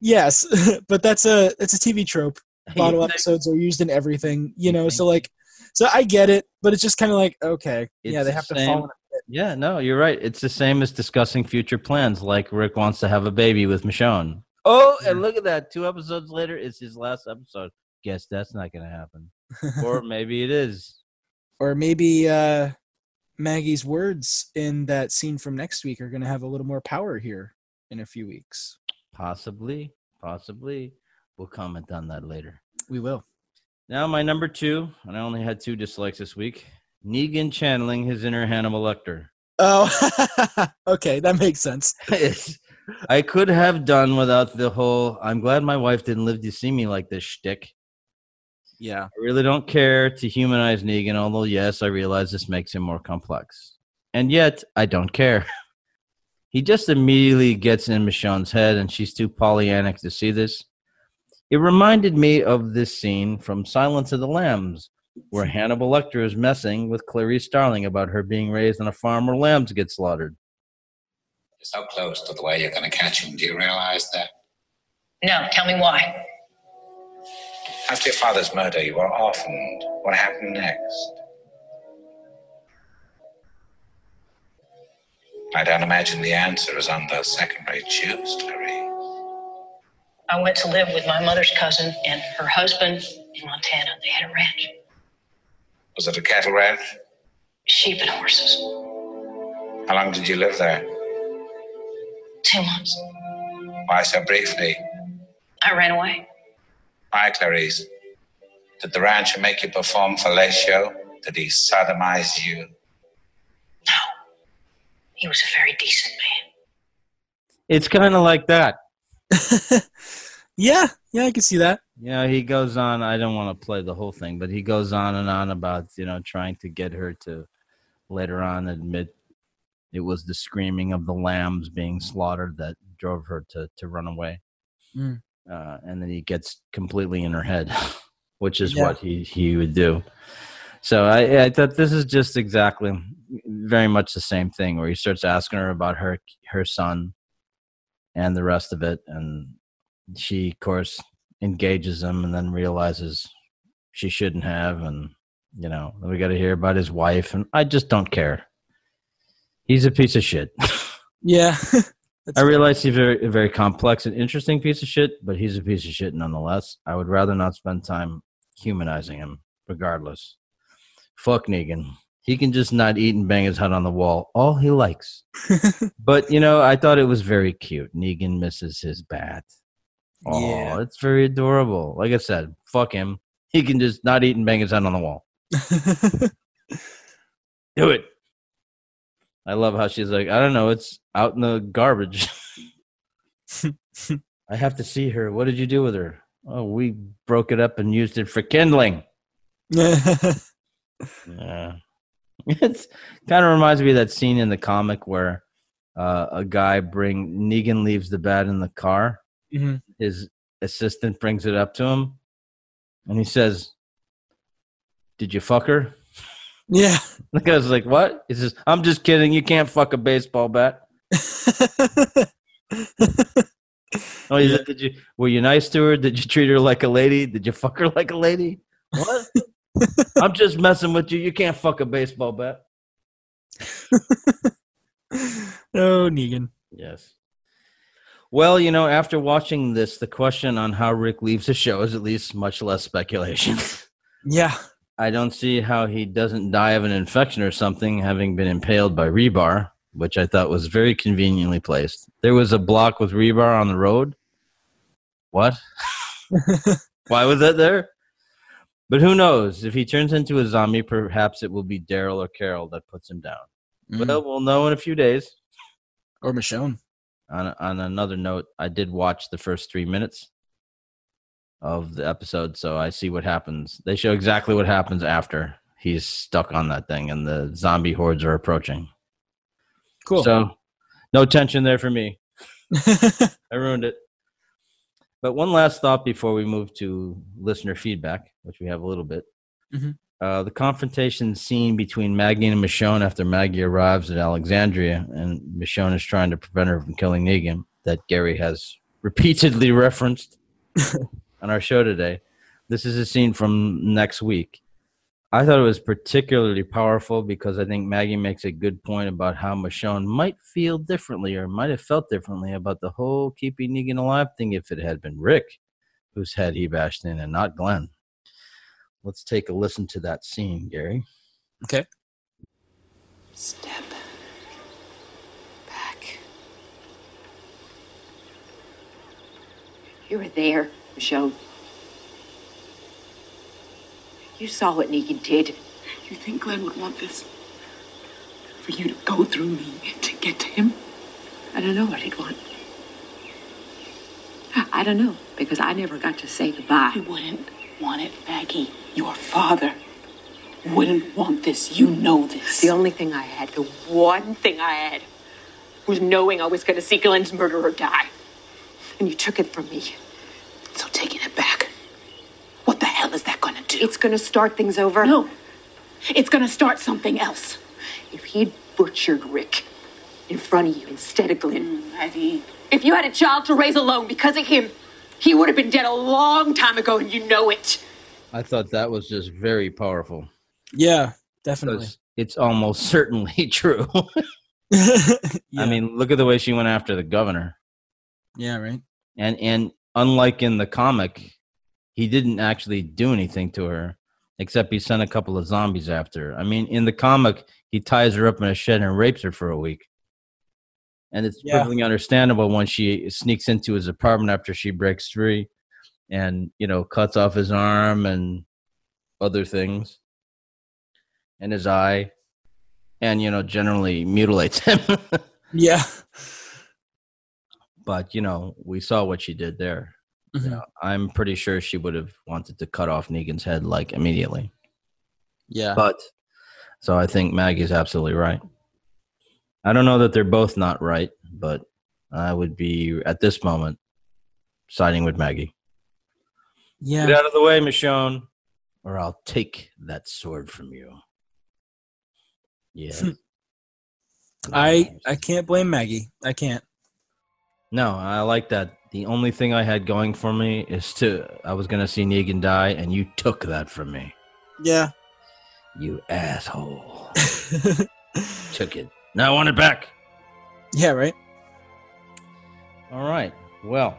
yes, but that's a it's a TV trope. Bottle episodes are used in everything, you know. So like, so I get it, but it's just kind of like, okay, yeah, It's they the have to fall. Yeah, no, you're right. It's the same as discussing future plans. Like Rick wants to have a baby with Michonne. Oh, and look at that! Two episodes later, it's his last episode. Guess that's not going to happen, or maybe it is. or maybe uh, Maggie's words in that scene from next week are going to have a little more power here in a few weeks. Possibly, possibly. We'll comment on that later. We will. Now, my number two, and I only had two dislikes this week. Negan channeling his inner Hannibal Lecter. Oh, okay, that makes sense. I could have done without the whole. I'm glad my wife didn't live to see me like this shtick. Yeah. I really don't care to humanize Negan, although yes, I realize this makes him more complex. And yet, I don't care. He just immediately gets in Michonne's head, and she's too Pollyannic to see this. It reminded me of this scene from Silence of the Lambs, where Hannibal Lecter is messing with Clarice Starling about her being raised on a farm where lambs get slaughtered. You're so close to the way you're going to catch him. Do you realize that? No, tell me why. After your father's murder, you were orphaned. What happened next? I don't imagine the answer is on those second-rate shoes, Clarice. I went to live with my mother's cousin and her husband in Montana. They had a ranch, Was it a cattle ranch? sheep and horses. How long did you live there? Two months. Why so briefly? I ran away. Why, Clarice? Did the rancher make you perform fellatio? Did he sodomize you? No. He was a very decent man. It's kind of like that. yeah, yeah, I can see that. You know, he goes on. I don't want to play the whole thing, but he goes on and on about you know trying to get her to later on admit it was the screaming of the lambs being slaughtered that drove her to to run away. Mm. Uh, and then he gets completely in her head, which is Yeah. what he he would do. So I, I thought this is just exactly very much the same thing where he starts asking her about her her son and the rest of it and she of course engages him and then realizes she shouldn't have and you know we got to hear about his wife and i just don't care. He's a piece of shit. Yeah. i realize he's very, a very complex and interesting piece of shit but he's a piece of shit nonetheless. I would rather not spend time humanizing him regardless. Fuck negan. He can just not eat and bang his head on the wall all he likes. But you know i thought it was very cute. Negan misses his bat Oh, Yeah. it's very adorable. Like I said, fuck him. He can just not eat and bang his head on the wall. Do it. I love how she's like, I don't know, it's out in the garbage. I have to see her. What did you do with her? Oh, we broke it up and used it for kindling. Yeah. It's kind of reminds me of that scene in the comic where uh, a guy bring Negan leaves the bat in the car Mhm. his assistant brings it up to him and he says, Did you fuck her? Yeah. The guy's like, What? He says, I'm just kidding. You can't fuck a baseball bat. Oh, you said, did you were you nice to her? Did you treat her like a lady? Did you fuck her like a lady? What? I'm just messing with you. You can't fuck a baseball bat. Oh, Negan. Yes. Well, you know, after watching this, the question on how Rick leaves the show is at least much less speculation. Yeah. I don't see how he doesn't die of an infection or something, having been impaled by rebar, which I thought was very conveniently placed. There was a block with rebar on the road. What? Why was that there? But who knows? If he turns into a zombie, perhaps it will be Daryl or Carol that puts him down. Mm. Well, we'll know in a few days. or Michonne. On, on another note, I did watch the first three minutes of the episode, so I see what happens. They show exactly what happens after he's stuck on that thing and the zombie hordes are approaching. Cool. So, no tension there for me. I ruined it. But one last thought before we move to listener feedback, which we have a little bit. Mhm. Uh, the confrontation scene between Maggie and Michonne after Maggie arrives at Alexandria and Michonne is trying to prevent her from killing Negan, that Gary has repeatedly referenced on our show today. This is a scene from next week. I thought it was particularly powerful because I think Maggie makes a good point about how Michonne might feel differently or might have felt differently about the whole keeping Negan alive thing if it had been Rick whose head he bashed in and not Glenn. Let's take a listen to that scene, Gary. Okay. Step back. You were there, Michonne. You saw what Negan did. You think Glenn would want this? For you to go through me to get to him? I don't know what he'd want. I don't know, because I never got to say goodbye. He wouldn't want it, Maggie. Your father wouldn't want this. You know this. The only thing I had, the one thing I had, was knowing I was going to see Glenn's murderer die. And you took it from me. So taking it back. What the hell is that gonna do? It's going to start things over. no. It's gonna start something else. If he'd butchered Rick in front of you instead of Glenn, mm, Maggie. if you had a child to raise alone because of him, he would have been dead a long time ago, and you know it. I thought that was just very powerful. Yeah, definitely. It's almost certainly true. yeah. I mean, look at the way she went after the governor. yeah, right. And and unlike in the comic, he didn't actually do anything to her, except he sent a couple of zombies after her. I mean, in the comic, he ties her up in a shed and rapes her for a week. And it's Yeah. perfectly understandable when she sneaks into his apartment after she breaks free and, you know, cuts off his arm and other things and his eye and, you know, generally mutilates him. Yeah. but, you know, we saw what she did there. Mhm. You know, I'm pretty sure she would have wanted to cut off Negan's head like immediately. Yeah. But so I think Maggie's absolutely right. I don't know that they're both not right, but I would be at this moment siding with Maggie. Yeah. Get out of the way, Michonne, or I'll take that sword from you. Yeah. Hmm. I I can't blame Maggie. I can't. No, I like that. The only thing I had going for me is to I was gonna see Negan die, and you took that from me. Yeah. You asshole. took it. Now I want it back. yeah, right. All right. Well,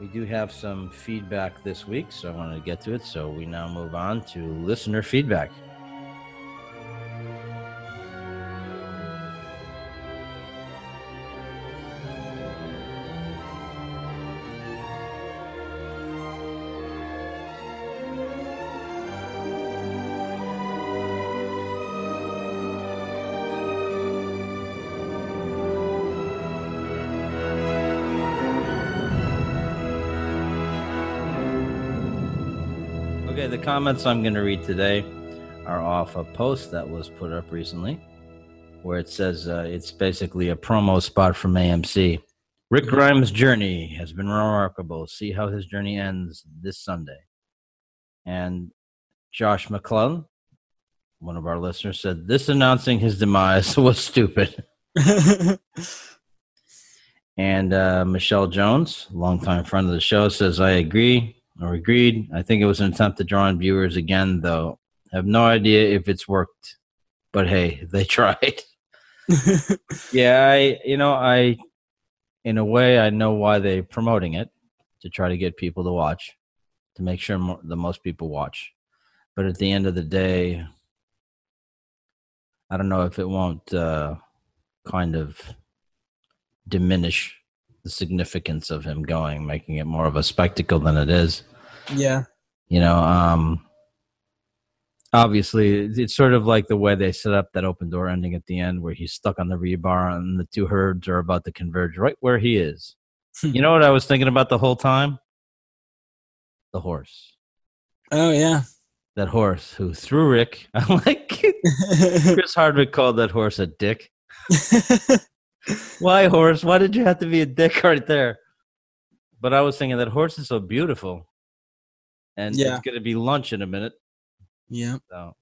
we do have some feedback this week, so I wanted to get to it. So we now move on to listener feedback. Okay, the comments I'm going to read today are off a post that was put up recently where it says uh, it's basically a promo spot from AMC. Rick Grimes' journey has been remarkable. See how his journey ends this Sunday. And Josh McClellan, one of our listeners, said this announcing his demise was stupid. And uh, Michelle Jones, longtime friend of the show, says, I agree or agreed. I think it was an attempt to draw in viewers again, though. I have no idea if it's worked. But hey, they tried. yeah, I, you know, I, in a way, I know why they're promoting it to try to get people to watch, to make sure mo- the most people watch. But at the end of the day, I don't know if it won't uh, kind of diminish the significance of him going, making it more of a spectacle than it is. Yeah. You know, um, obviously, it's- sort of like the way they set up that open door ending at the end, where he's stuck on the rebar and the two herds are about to converge right where he is. you know what I was thinking about the whole time? The horse. Oh yeah. That horse who threw Rick. I'm like, Chris Hardwick called that horse a dick. Why, horse? Why did you have to be a dick right there? But I was thinking that horse is so beautiful. And Yeah. it's going to be lunch in a minute. Yeah. So,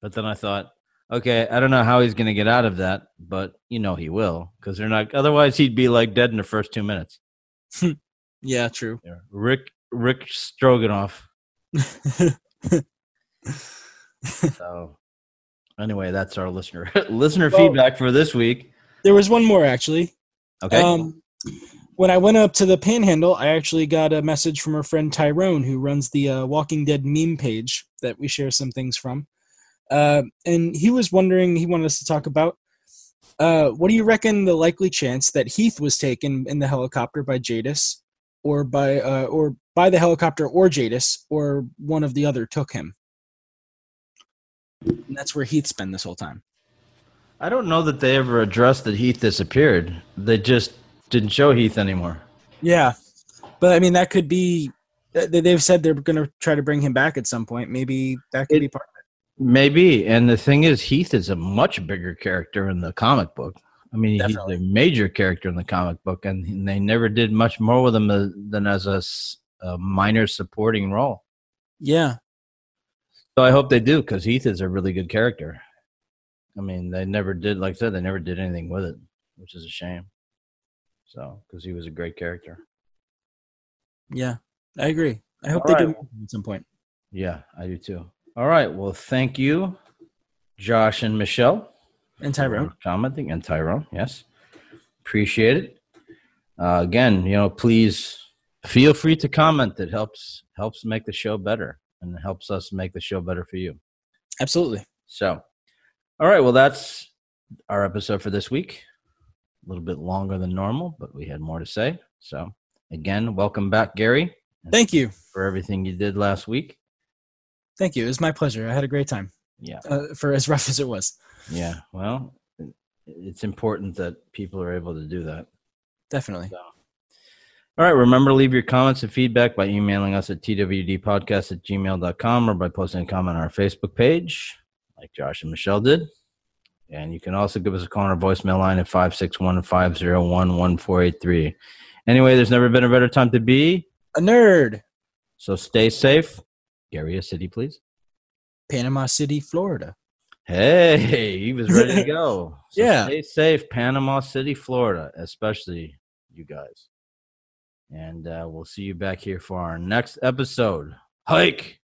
but then I thought, okay, I don't know how he's going to get out of that, but you know he will because they're not. Otherwise, he'd be like dead in the first two minutes. Yeah, true. Rick Rick Stroganoff. so, anyway, that's our listener listener feedback for this week. There was one more actually. Okay. Um, when I went up to the Panhandle, I actually got a message from our friend Tyrone, who runs the uh, Walking Dead meme page that we share some things from. Uh, and he was wondering, he wanted us to talk about uh, what do you reckon the likely chance that Heath was taken in the helicopter by Jadis, or by uh, or by the helicopter or Jadis, or one of the other took him? And that's where Heath's been this whole time. I don't know that they ever addressed that Heath disappeared. They just didn't show Heath anymore. Yeah, but I mean that could be. They've said they're going to try to bring him back at some point. Maybe that could be part. Of it. Maybe. And the thing is, Heath is a much bigger character in the comic book. I mean, Definitely. he's a major character in the comic book, and they never did much more with him uh, than as a minor supporting role. Yeah, So I hope they do because Heath is a really good character. I mean, they never did, like I said, they never did anything with it, which is a shame. So, because he was a great character. yeah, I agree. I hope All they right. do at some point. Yeah, I do too. All right. Well, thank you, Josh and Michelle. And Tyrone. Commenting and Tyrone, yes. Appreciate it. Uh, again, you know, please feel free to comment. It helps helps make the show better and helps us make the show better for you. Absolutely. So, all right. Well, that's our episode for this week. A little bit longer than normal, but we had more to say. So, again, welcome back, Gary, Thank you. for everything you did last week. Thank you. It was my pleasure. I had a great time. Yeah. Uh, for as rough as it was. Yeah. Well, it's important that people are able to do that. Definitely. All right. Remember to leave your comments and feedback by emailing us at twdpodcast at gmail.com or by posting a comment on our Facebook page, like Josh and Michelle did. And you can also give us a call on our voicemail line at 561 501 1483. Anyway, there's never been a better time to be. A nerd. So stay safe. Gary, a city, please. Panama City, Florida. Hey, he was ready to go. So Yeah. Stay safe, Panama City, Florida, especially you guys. And uh, we'll see you back here for our next episode. Hike.